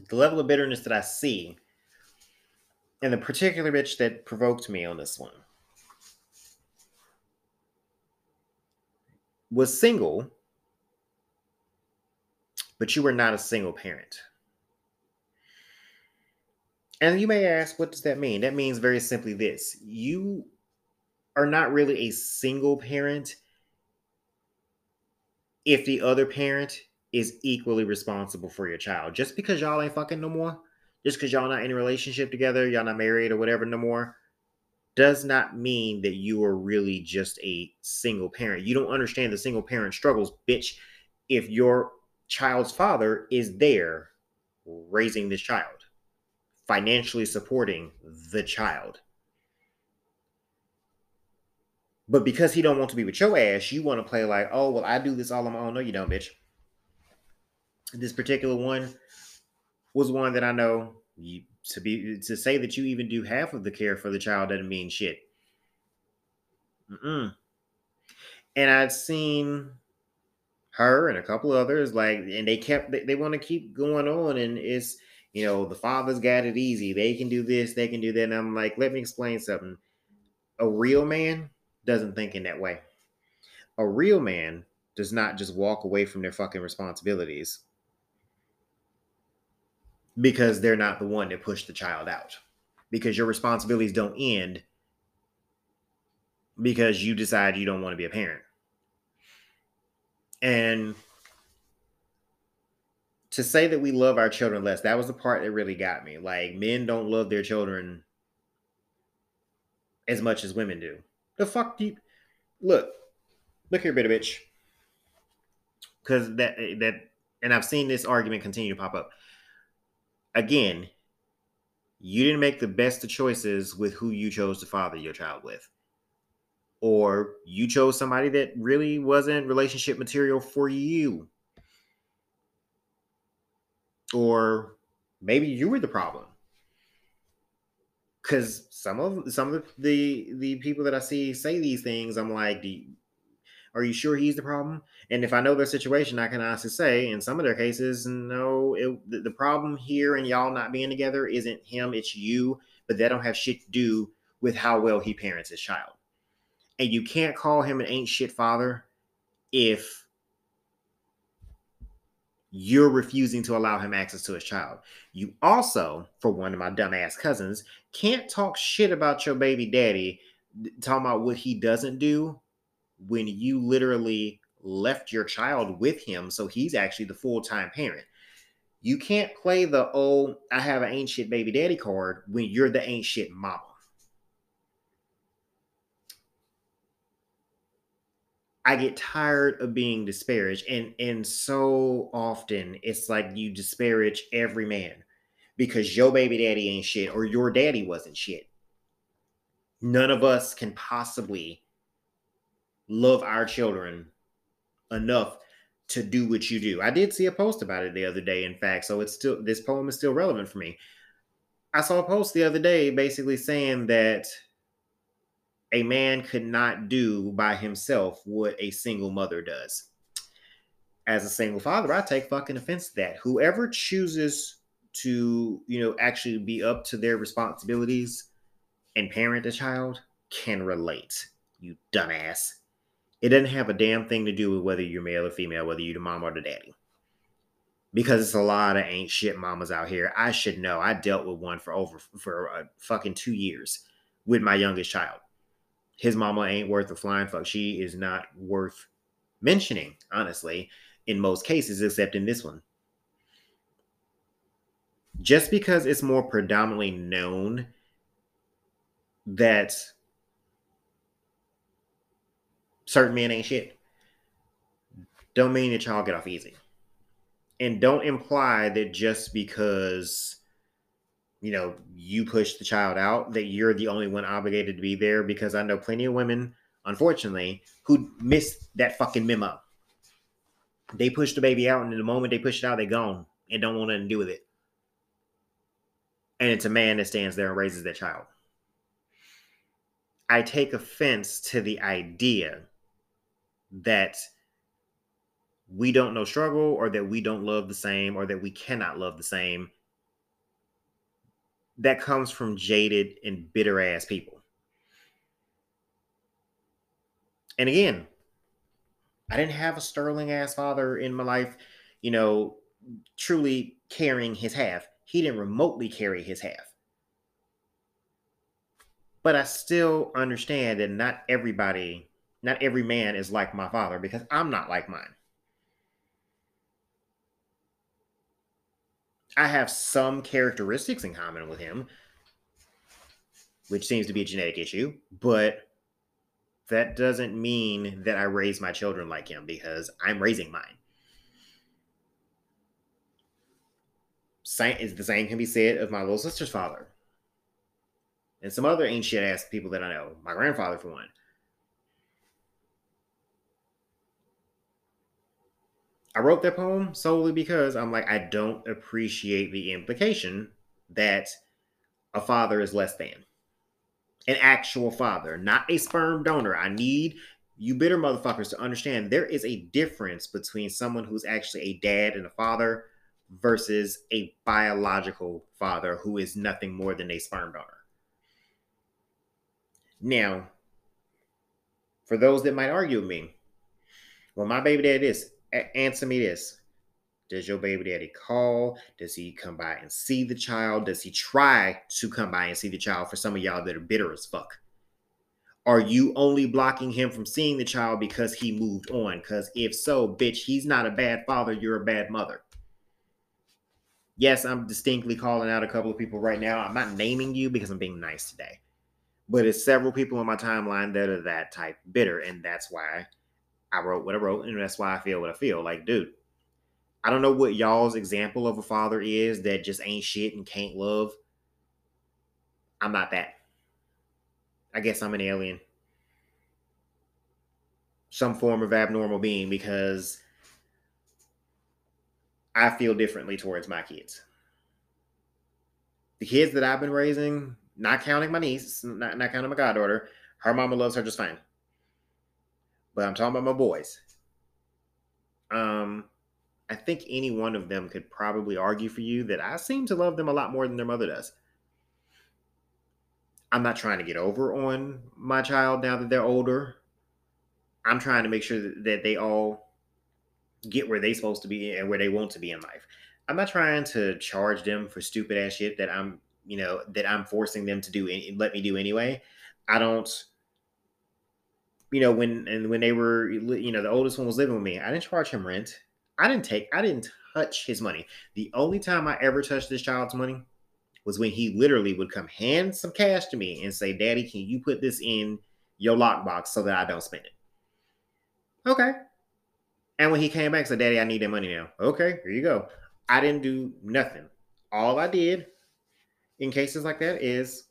the level of bitterness that I see, and the particular bitch that provoked me on this one, was single, but you were not a single parent. And you may ask, what does that mean? That means very simply this you are not really a single parent if the other parent is equally responsible for your child. Just because y'all ain't fucking no more, just because y'all not in a relationship together, y'all not married or whatever no more, does not mean that you are really just a single parent. You don't understand the single parent struggles, bitch. If your child's father is there raising this child, financially supporting the child. But because he don't want to be with your ass, you want to play like, oh well, I do this all on my own. No, you don't, bitch. This particular one was one that I know you, to be to say that you even do half of the care for the child doesn't mean shit. Mm-mm. And I've seen her and a couple others like and they kept they, they want to keep going on and it's you know the father's got it easy they can do this they can do that and i'm like let me explain something a real man doesn't think in that way a real man does not just walk away from their fucking responsibilities because they're not the one that pushed the child out because your responsibilities don't end because you decide you don't want to be a parent and to say that we love our children less, that was the part that really got me. Like men don't love their children as much as women do. The fuck do you look? Look here, bitter bitch. Because that that and I've seen this argument continue to pop up. Again, you didn't make the best of choices with who you chose to father your child with. Or you chose somebody that really wasn't relationship material for you. Or maybe you were the problem. Because some of some of the the people that i see say these things i'm like you, are you sure he's the problem and if i know their situation i can honestly say in some of their cases no it, the, problem here and y'all not being together isn't him it's you but that don't have shit to do with how well he parents his child and you can't call him an ain't shit father if you're refusing to allow him access to his child. You also, for one of my dumbass cousins, can't talk shit about your baby daddy, talking about what he doesn't do when you literally left your child with him. So he's actually the full time parent. You can't play the oh, I have an ain't shit baby daddy card when you're the ain't shit mama. I get tired of being disparaged, and and so often it's like you disparage every man because your baby daddy ain't shit or your daddy wasn't shit. None of us can possibly love our children enough to do what you do. I did see a post about it the other day, in fact, so it's still this poem is still relevant for me. I saw a post the other day basically saying that a man could not do by himself what a single mother does. As a single father, I take fucking offense to that. Whoever chooses to, you know, actually be up to their responsibilities and parent a child can relate, you dumbass. It doesn't have a damn thing to do with whether you're male or female, whether you're the mom or the daddy. Because it's a lot of ain't shit mamas out here. I should know. I dealt with one for over for uh, fucking two years with my youngest child his mama ain't worth a flying fuck. She is not worth mentioning, honestly, in most cases, except in this one. Just because it's more predominantly known that certain men ain't shit, don't mean that y'all get off easy. And don't imply that just because you know, you push the child out, that you're the only one obligated to be there because I know plenty of women, unfortunately, who miss that fucking memo. They push the baby out, and the moment they push it out, they gone and don't want nothing to do with it. And it's a man that stands there and raises that child. I take offense to the idea that we don't know struggle or that we don't love the same or that we cannot love the same that comes from jaded and bitter ass people. And again, I didn't have a sterling ass father in my life, you know, truly carrying his half. He didn't remotely carry his half. But I still understand that not everybody, not every man is like my father because I'm not like mine. I have some characteristics in common with him, which seems to be a genetic issue, but that doesn't mean that I raise my children like him because I'm raising mine. Same, the same can be said of my little sister's father and some other ancient ass people that I know. My grandfather, for one. I wrote that poem solely because I'm like, I don't appreciate the implication that a father is less than an actual father, not a sperm donor. I need you bitter motherfuckers to understand there is a difference between someone who's actually a dad and a father versus a biological father who is nothing more than a sperm donor. Now, for those that might argue with me, well, my baby dad is, answer me this. Does your baby daddy call? Does he come by and see the child? Does he try to come by and see the child for some of y'all that are bitter as fuck? Are you only blocking him from seeing the child because he moved on? Because if so, bitch, he's not a bad father, you're a bad mother. Yes, I'm distinctly calling out a couple of people right now. I'm not naming you because I'm being nice today. But it's several people on my timeline that are that type bitter. And that's why I wrote what I wrote. And that's why I feel what I feel. Like, dude, I don't know what y'all's example of a father is that just ain't shit and can't love. I'm not that. I guess I'm an alien. Some form of abnormal being because I feel differently towards my kids. The kids that I've been raising, not counting my niece, not, not counting my goddaughter, her mama loves her just fine. But I'm talking about my boys. Um, I think any one of them could probably argue for you that I seem to love them a lot more than their mother does. I'm not trying to get over on my child now that they're older. I'm trying to make sure that they all get where they're supposed to be and where they want to be in life. I'm not trying to charge them for stupid ass shit that I'm, you know, that I'm forcing them to do and let me do anyway. I don't, you know, when and when they were, you know, the oldest one was living with me, I didn't charge him rent. I didn't take, I didn't touch his money. The only time I ever touched this child's money was when he literally would come hand some cash to me and say, Daddy, can you put this in your lockbox so that I don't spend it? Okay. And when he came back, said, Daddy, I need that money now. Okay, here you go. I didn't do nothing. All I did in cases like that is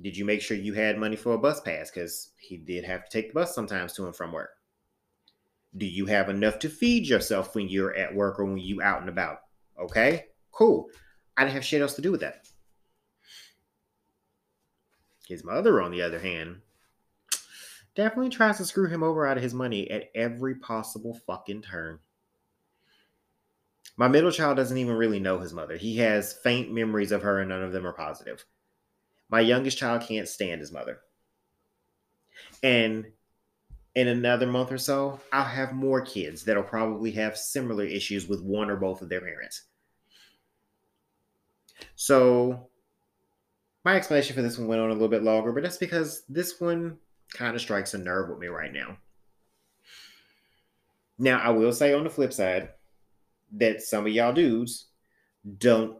did you make sure you had money for a bus pass? Because he did have to take the bus sometimes to and from work. Do you have enough to feed yourself when you're at work or when you out and about? Okay, cool. I didn't have shit else to do with that. His mother, on the other hand, definitely tries to screw him over out of his money at every possible fucking turn. My middle child doesn't even really know his mother. He has faint memories of her, and none of them are positive. My youngest child can't stand his mother. And in another month or so, I'll have more kids that'll probably have similar issues with one or both of their parents. So my explanation for this one went on a little bit longer, but that's because this one kind of strikes a nerve with me right now. Now, I will say on the flip side that some of y'all dudes don't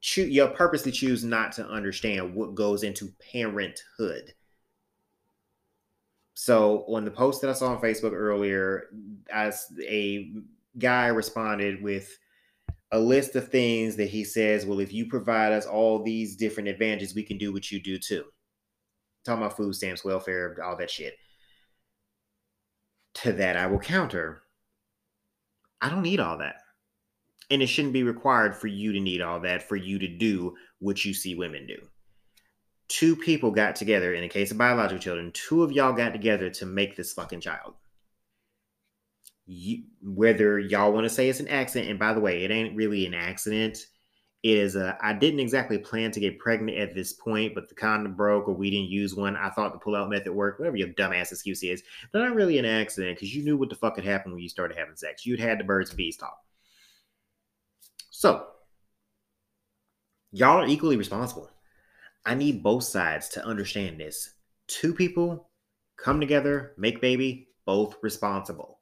choose, you purposely choose not to understand what goes into parenthood. So, on the post that I saw on Facebook earlier, as a guy responded with a list of things that he says, well, if you provide us all these different advantages, we can do what you do too. Talking about food stamps, welfare, all that shit. To that, I will counter. I don't need all that. And it shouldn't be required for you to need all that for you to do what you see women do. Two people got together, in the case of biological children, two of y'all got together to make this fucking child you, whether y'all want to say it's an accident, and by the way, it ain't really an accident. It is a. I didn't exactly plan to get pregnant at this point, but the condom broke or we didn't use one. I thought the pull-out method worked. Whatever your dumbass excuse is, not really an accident because you knew what the fuck had happened when you started having sex. You'd had the birds and bees talk. So, y'all are equally responsible. I need both sides to understand this. Two people come together, make baby, both responsible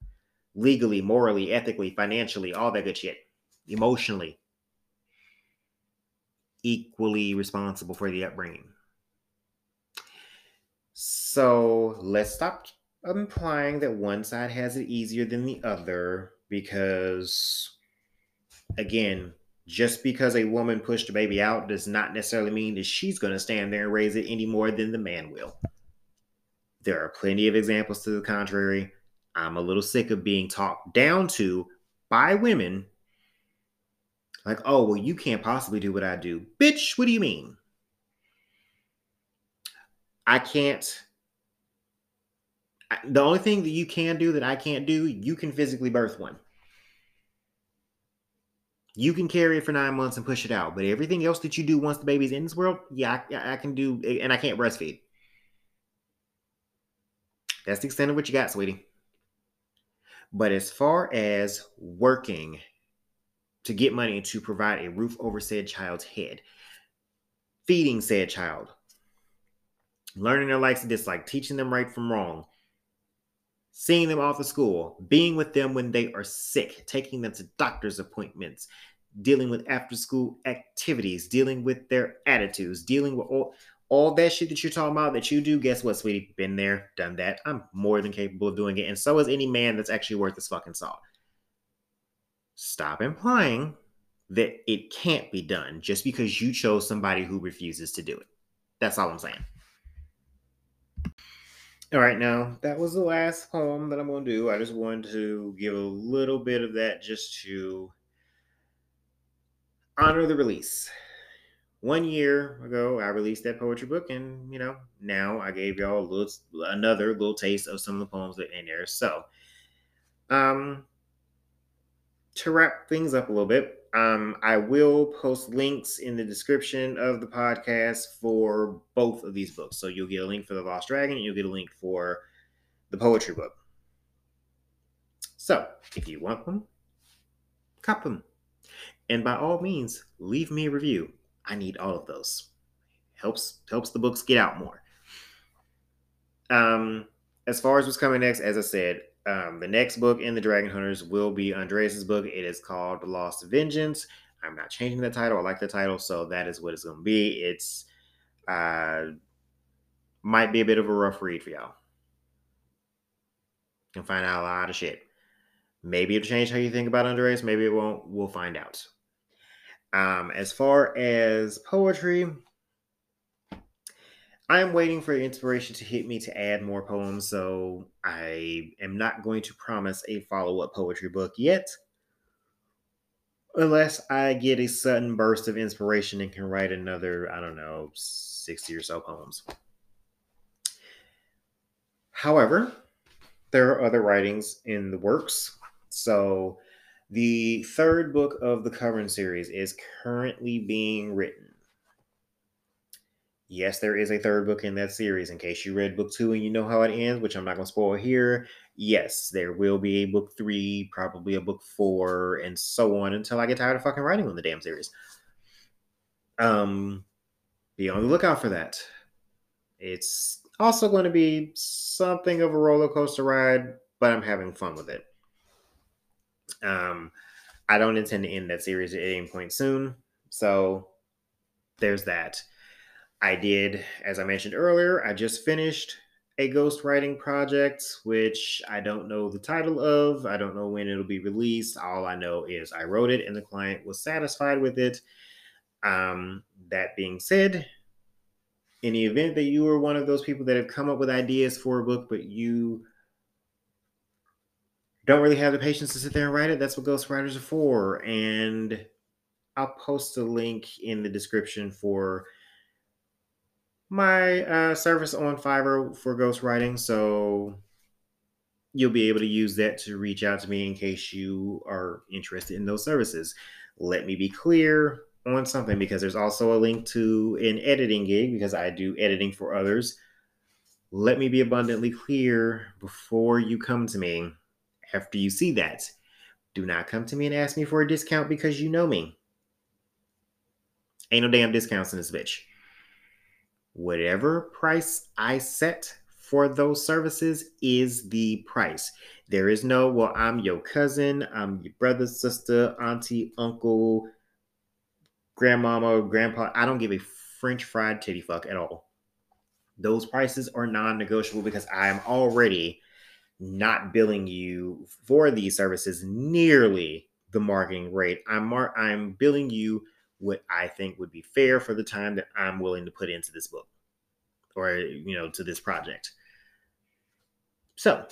legally, morally, ethically, financially, all that good shit, emotionally, equally responsible for the upbringing. So let's stop implying that one side has it easier than the other because, again, just because a woman pushed a baby out does not necessarily mean that she's going to stand there and raise it any more than the man will. There are plenty of examples to the contrary. I'm a little sick of being talked down to by women. Like, oh, well, you can't possibly do what I do. Bitch, what do you mean? I can't the only thing that you can do that I can't do, you can physically birth one. You can carry it for nine months and push it out, but everything else that you do once the baby's in this world, yeah, I, I can do, and I can't breastfeed. That's the extent of what you got, sweetie. But as far as working to get money to provide a roof over said child's head, feeding said child, learning their likes and dislikes, teaching them right from wrong, seeing them off to school, being with them when they are sick, taking them to doctor's appointments, dealing with after school activities, dealing with their attitudes, dealing with all, all that shit that you're talking about that you do. Guess what, sweetie? Been there, done that. I'm more than capable of doing it. And so is any man that's actually worth his fucking salt. Stop implying that it can't be done just because you chose somebody who refuses to do it. That's all I'm saying. All right, now that was the last poem that I'm going to do. I just wanted to give a little bit of that just to honor the release. One year ago, I released that poetry book, and you know, now I gave y'all a little, another little taste of some of the poems that are in there. So, um, to wrap things up a little bit, um, I will post links in the description of the podcast for both of these books. So you'll get a link for The Lost Dragon and you'll get a link for the poetry book. So if you want them, cop them. And by all means, leave me a review. I need all of those. Helps helps the books get out more. Um, as far as what's coming next, as I said, um, the next book in the Dragon Hunters will be Andreas's book. It is called Lost Vengeance. I'm not changing the title. I like the title, so that is what it's going to be. It's uh, might be a bit of a rough read for y'all. You can find out a lot of shit. Maybe it'll change how you think about Andreas. Maybe it won't. We'll find out. Um, as far as poetry, I am waiting for inspiration to hit me to add more poems, so I am not going to promise a follow up poetry book yet. Unless I get a sudden burst of inspiration and can write another, I don't know, 60 or so poems. However, there are other writings in the works. So the third book of the Covering series is currently being written. Yes, there is a third book in that series. In case you read book two and you know how it ends, which I'm not going to spoil here, yes, there will be a book three, probably a book four, and so on until I get tired of fucking writing on the damn series. Um, be on the lookout for that. It's also going to be something of a roller coaster ride, but I'm having fun with it. Um, I don't intend to end that series at any point soon, so there's that. I did, as I mentioned earlier, I just finished a ghostwriting project, which I don't know the title of. I don't know when it'll be released. All I know is I wrote it and the client was satisfied with it. Um, that being said, in the event that you are one of those people that have come up with ideas for a book, but you don't really have the patience to sit there and write it, that's what ghostwriters are for. And I'll post a link in the description for my uh, service on Fiverr for ghostwriting. So you'll be able to use that to reach out to me in case you are interested in those services. Let me be clear on something because there's also a link to an editing gig because I do editing for others. Let me be abundantly clear before you come to me after you see that. Do not come to me and ask me for a discount because you know me. Ain't no damn discounts in this bitch whatever price I set for those services is the price. There is no, well, I'm your cousin, I'm your brother, sister, auntie, uncle, grandmama, grandpa. I don't give a French fried titty fuck at all. Those prices are non negotiable because I am already not billing you for these services nearly the marketing rate. I'm mar- I'm billing you what I think would be fair for the time that I'm willing to put into this book or, you know, to this project. So,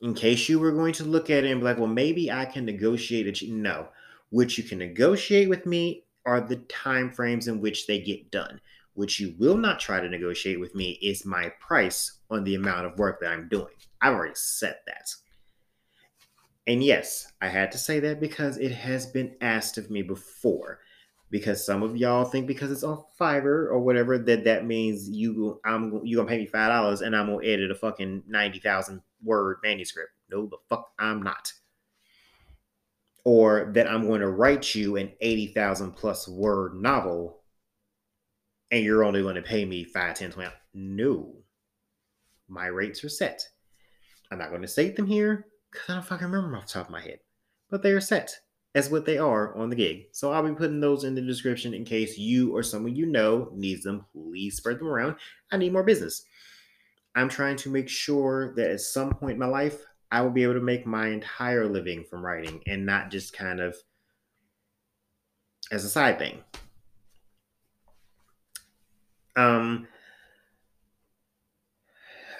in case you were going to look at it and be like, well, maybe I can negotiate it. No, what you can negotiate with me are the time frames in which they get done. What you will not try to negotiate with me is my price on the amount of work that I'm doing. I've already said that. And yes, I had to say that because it has been asked of me before. Because some of y'all think because it's on Fiverr or whatever that that means you I'm you gonna pay me five dollars and I'm gonna edit a fucking ninety thousand word manuscript. No, the fuck I'm not. Or that I'm going to write you an eighty thousand plus word novel, and you're only going to pay me five, ten, twenty. No, my rates are set. I'm not going to state them here because I don't fucking remember off the top of my head. But they are set as what they are on the gig. So I'll be putting those in the description in case you or someone you know needs them. Please spread them around. I need more business. I'm trying to make sure that at some point in my life, I will be able to make my entire living from writing and not just kind of as a side thing. Um,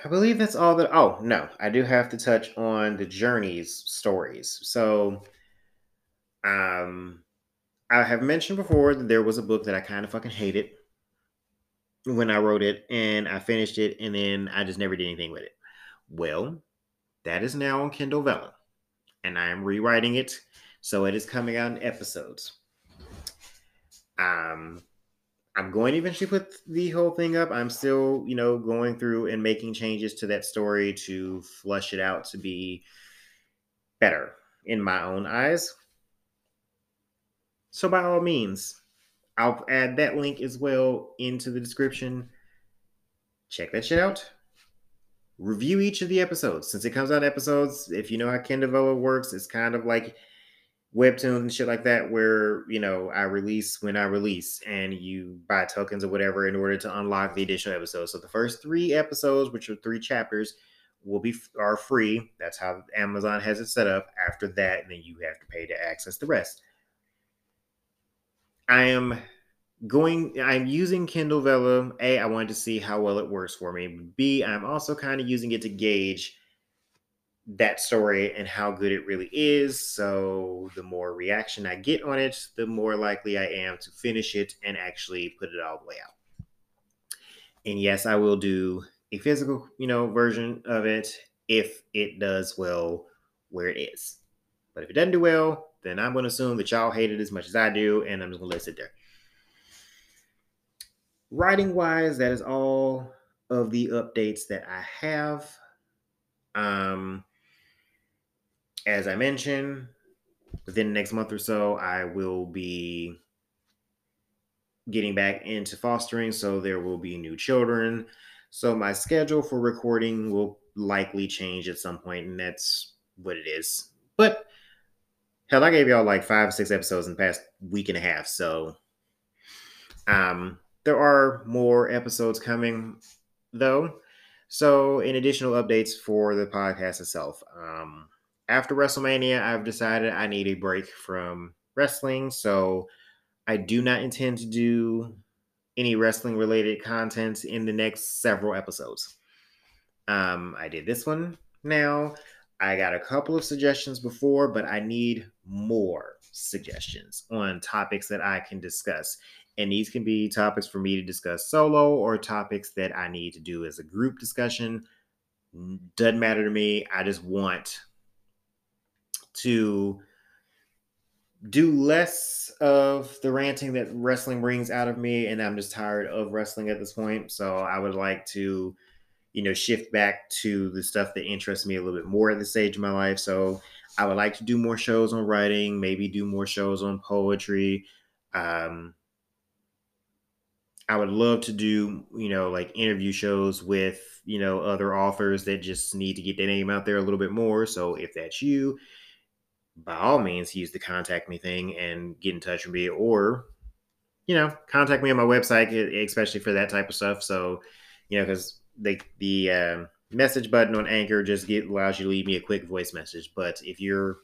I believe that's all that. Oh, no, I do have to touch on the journeys stories. So, um, I have mentioned before that there was a book that I kind of fucking hated when I wrote it, and I finished it, and then I just never did anything with it. Well, that is now on Kindle Vella, and I am rewriting it, so it is coming out in episodes. Um, I'm going to eventually put the whole thing up. I'm still, you know, going through and making changes to that story to flush it out to be better in my own eyes. So, by all means, I'll add that link as well into the description. Check that shit out. Review each of the episodes. Since it comes out episodes, if you know how Kindle works, it's kind of like webtoons and shit like that where you know i release when i release and you buy tokens or whatever in order to unlock the additional episodes. So the first three episodes which are three chapters will be are free. That's how amazon has it set up. After that then you have to pay to access the rest. I am going i'm using kindle vella. A i wanted to see how well it works for me. B i'm also kind of using it to gauge that story and how good it really is. So the more reaction I get on it, the more likely I am to finish it and actually put it all the way out. And yes, I will do a physical, you know, version of it if it does well where it is. But if it doesn't do well, then I'm going to assume that y'all hate it as much as I do, and I'm just going to let it sit there. Writing wise, that is all of the updates that I have. Um, as I mentioned, within the next month or so, I will be getting back into fostering. So there will be new children. So my schedule for recording will likely change at some point, and that's what it is. But hell, I gave y'all like five, six episodes in the past week and a half. So um there are more episodes coming though. So in additional updates for the podcast itself. Um after WrestleMania, I've decided I need a break from wrestling. So I do not intend to do any wrestling related content in the next several episodes. Um, I did this one now. I got a couple of suggestions before, but I need more suggestions on topics that I can discuss. And these can be topics for me to discuss solo or topics that I need to do as a group discussion. Doesn't matter to me. I just want to do less of the ranting that wrestling brings out of me and i'm just tired of wrestling at this point. So i would like to you know shift back to the stuff that interests me a little bit more at this stage of my life. So i would like to do more shows on writing maybe do more shows on poetry. Um i would love to do you know like interview shows with you know other authors that just need to get their name out there a little bit more. So if that's you by all means use the contact me thing and get in touch with me or you know contact me on my website especially for that type of stuff. So you know because the the uh, message button on anchor just get allows you to leave me a quick voice message. But if you're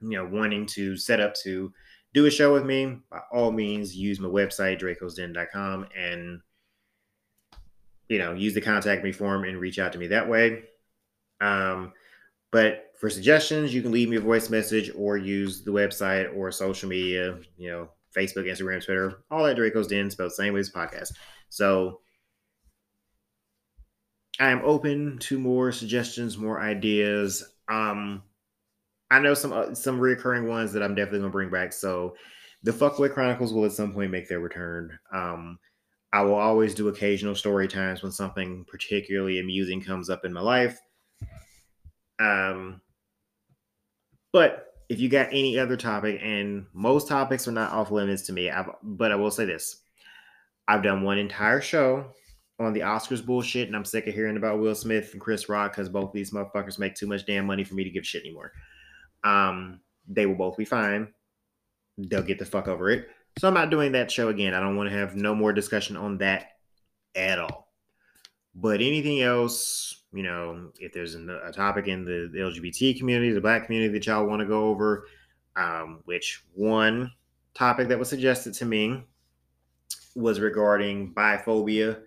you know wanting to set up to do a show with me by all means use my website drakosden.com and you know use the contact me form and reach out to me that way. Um but for suggestions, you can leave me a voice message or use the website or social media, you know, Facebook, Instagram, Twitter, all at Drako's Den, spelled same way as podcast. So I am open to more suggestions, more ideas. Um, I know some uh, some reoccurring ones that I'm definitely gonna bring back. So the Fuckboy Chronicles will at some point make their return. Um, I will always do occasional story times when something particularly amusing comes up in my life. Um, but if you got any other topic, and most topics are not off limits to me, I've, but I will say this: I've done one entire show on the Oscars bullshit, and I'm sick of hearing about Will Smith and Chris Rock because both these motherfuckers make too much damn money for me to give shit anymore. Um, they will both be fine. They'll get the fuck over it. So I'm not doing that show again. I don't want to have no more discussion on that at all. But anything else, you know, if there's a topic in the, the LGBT community, the black community that y'all want to go over, um, which one topic that was suggested to me was regarding biphobia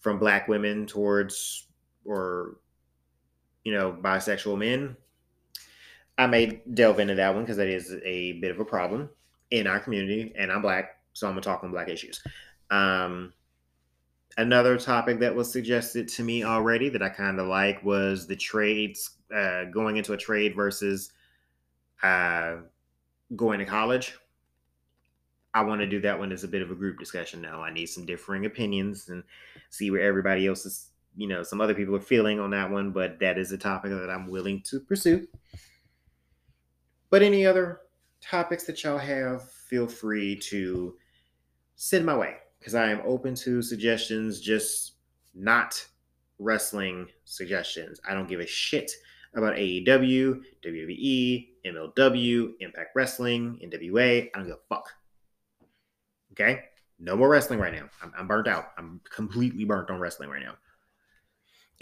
from black women towards or you know bisexual men. I may delve into that one because that is a bit of a problem in our community and i'm black so i'm gonna talk on black issues. Um, another topic that was suggested to me already that i kind of like was the trades uh, going into a trade versus uh, going to college I want to do that one as a bit of a group discussion now. I need some differing opinions and see where everybody else is, you know, some other people are feeling on that one, but that is a topic that I'm willing to pursue. But any other topics that y'all have, feel free to send my way because I am open to suggestions, just not wrestling suggestions. I don't give a shit about AEW, WWE, MLW, Impact Wrestling, NWA. I don't give a fuck. Okay. No more wrestling right now. I'm, I'm burnt out. I'm completely burnt on wrestling right now.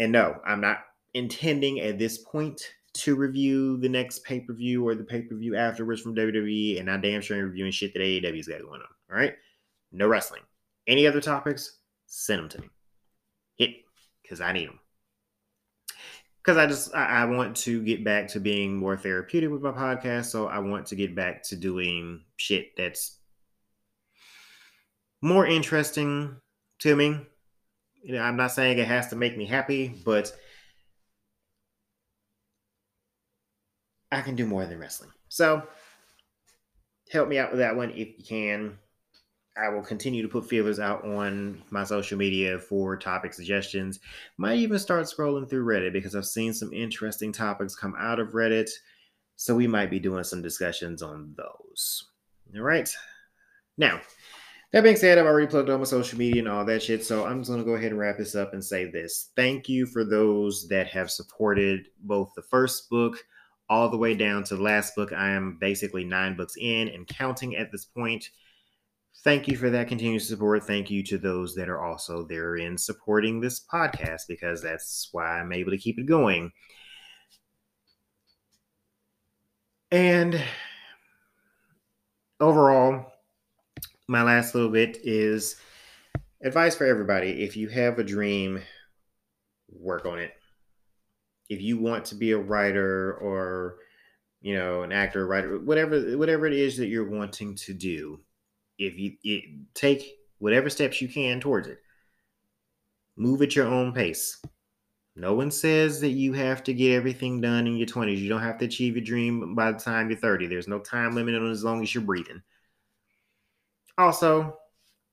And no, I'm not intending at this point to review the next pay per view or the pay per view afterwards from WWE, and I damn sure ain't reviewing shit that AEW's got going on. All right, no wrestling. Any other topics? Send them to me. Hit because I need them. Because I just I, I want to get back to being more therapeutic with my podcast, so I want to get back to doing shit that's more interesting to me. You know, I'm not saying it has to make me happy, but I can do more than wrestling. So help me out with that one if you can. I will continue to put feelers out on my social media for topic suggestions. Might even start scrolling through Reddit because I've seen some interesting topics come out of Reddit. So we might be doing some discussions on those. All right. Now, that being said, I've already plugged all my social media and all that shit. So I'm just going to go ahead and wrap this up and say this. Thank you for those that have supported both the first book all the way down to the last book. I am basically nine books in and counting at this point. Thank you for that continued support. Thank you to those that are also there in supporting this podcast because that's why I'm able to keep it going. And overall, my last little bit is advice for everybody. If you have a dream, work on it. If you want to be a writer or you know an actor, writer, whatever whatever it is that you're wanting to do, if you it, take whatever steps you can towards it, move at your own pace. No one says that you have to get everything done in your 20s. You don't have to achieve your dream by the time you're 30. There's no time limit on as long as you're breathing. Also,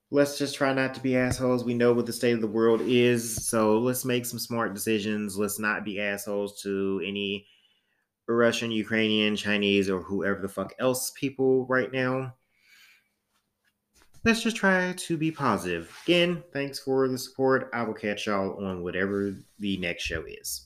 let's just try not to be assholes. We know what the state of the world is, so let's make some smart decisions. Let's not be assholes to any Russian, Ukrainian, Chinese, or whoever the fuck else people right now. Let's just try to be positive. Again, thanks for the support. I will catch y'all on whatever the next show is.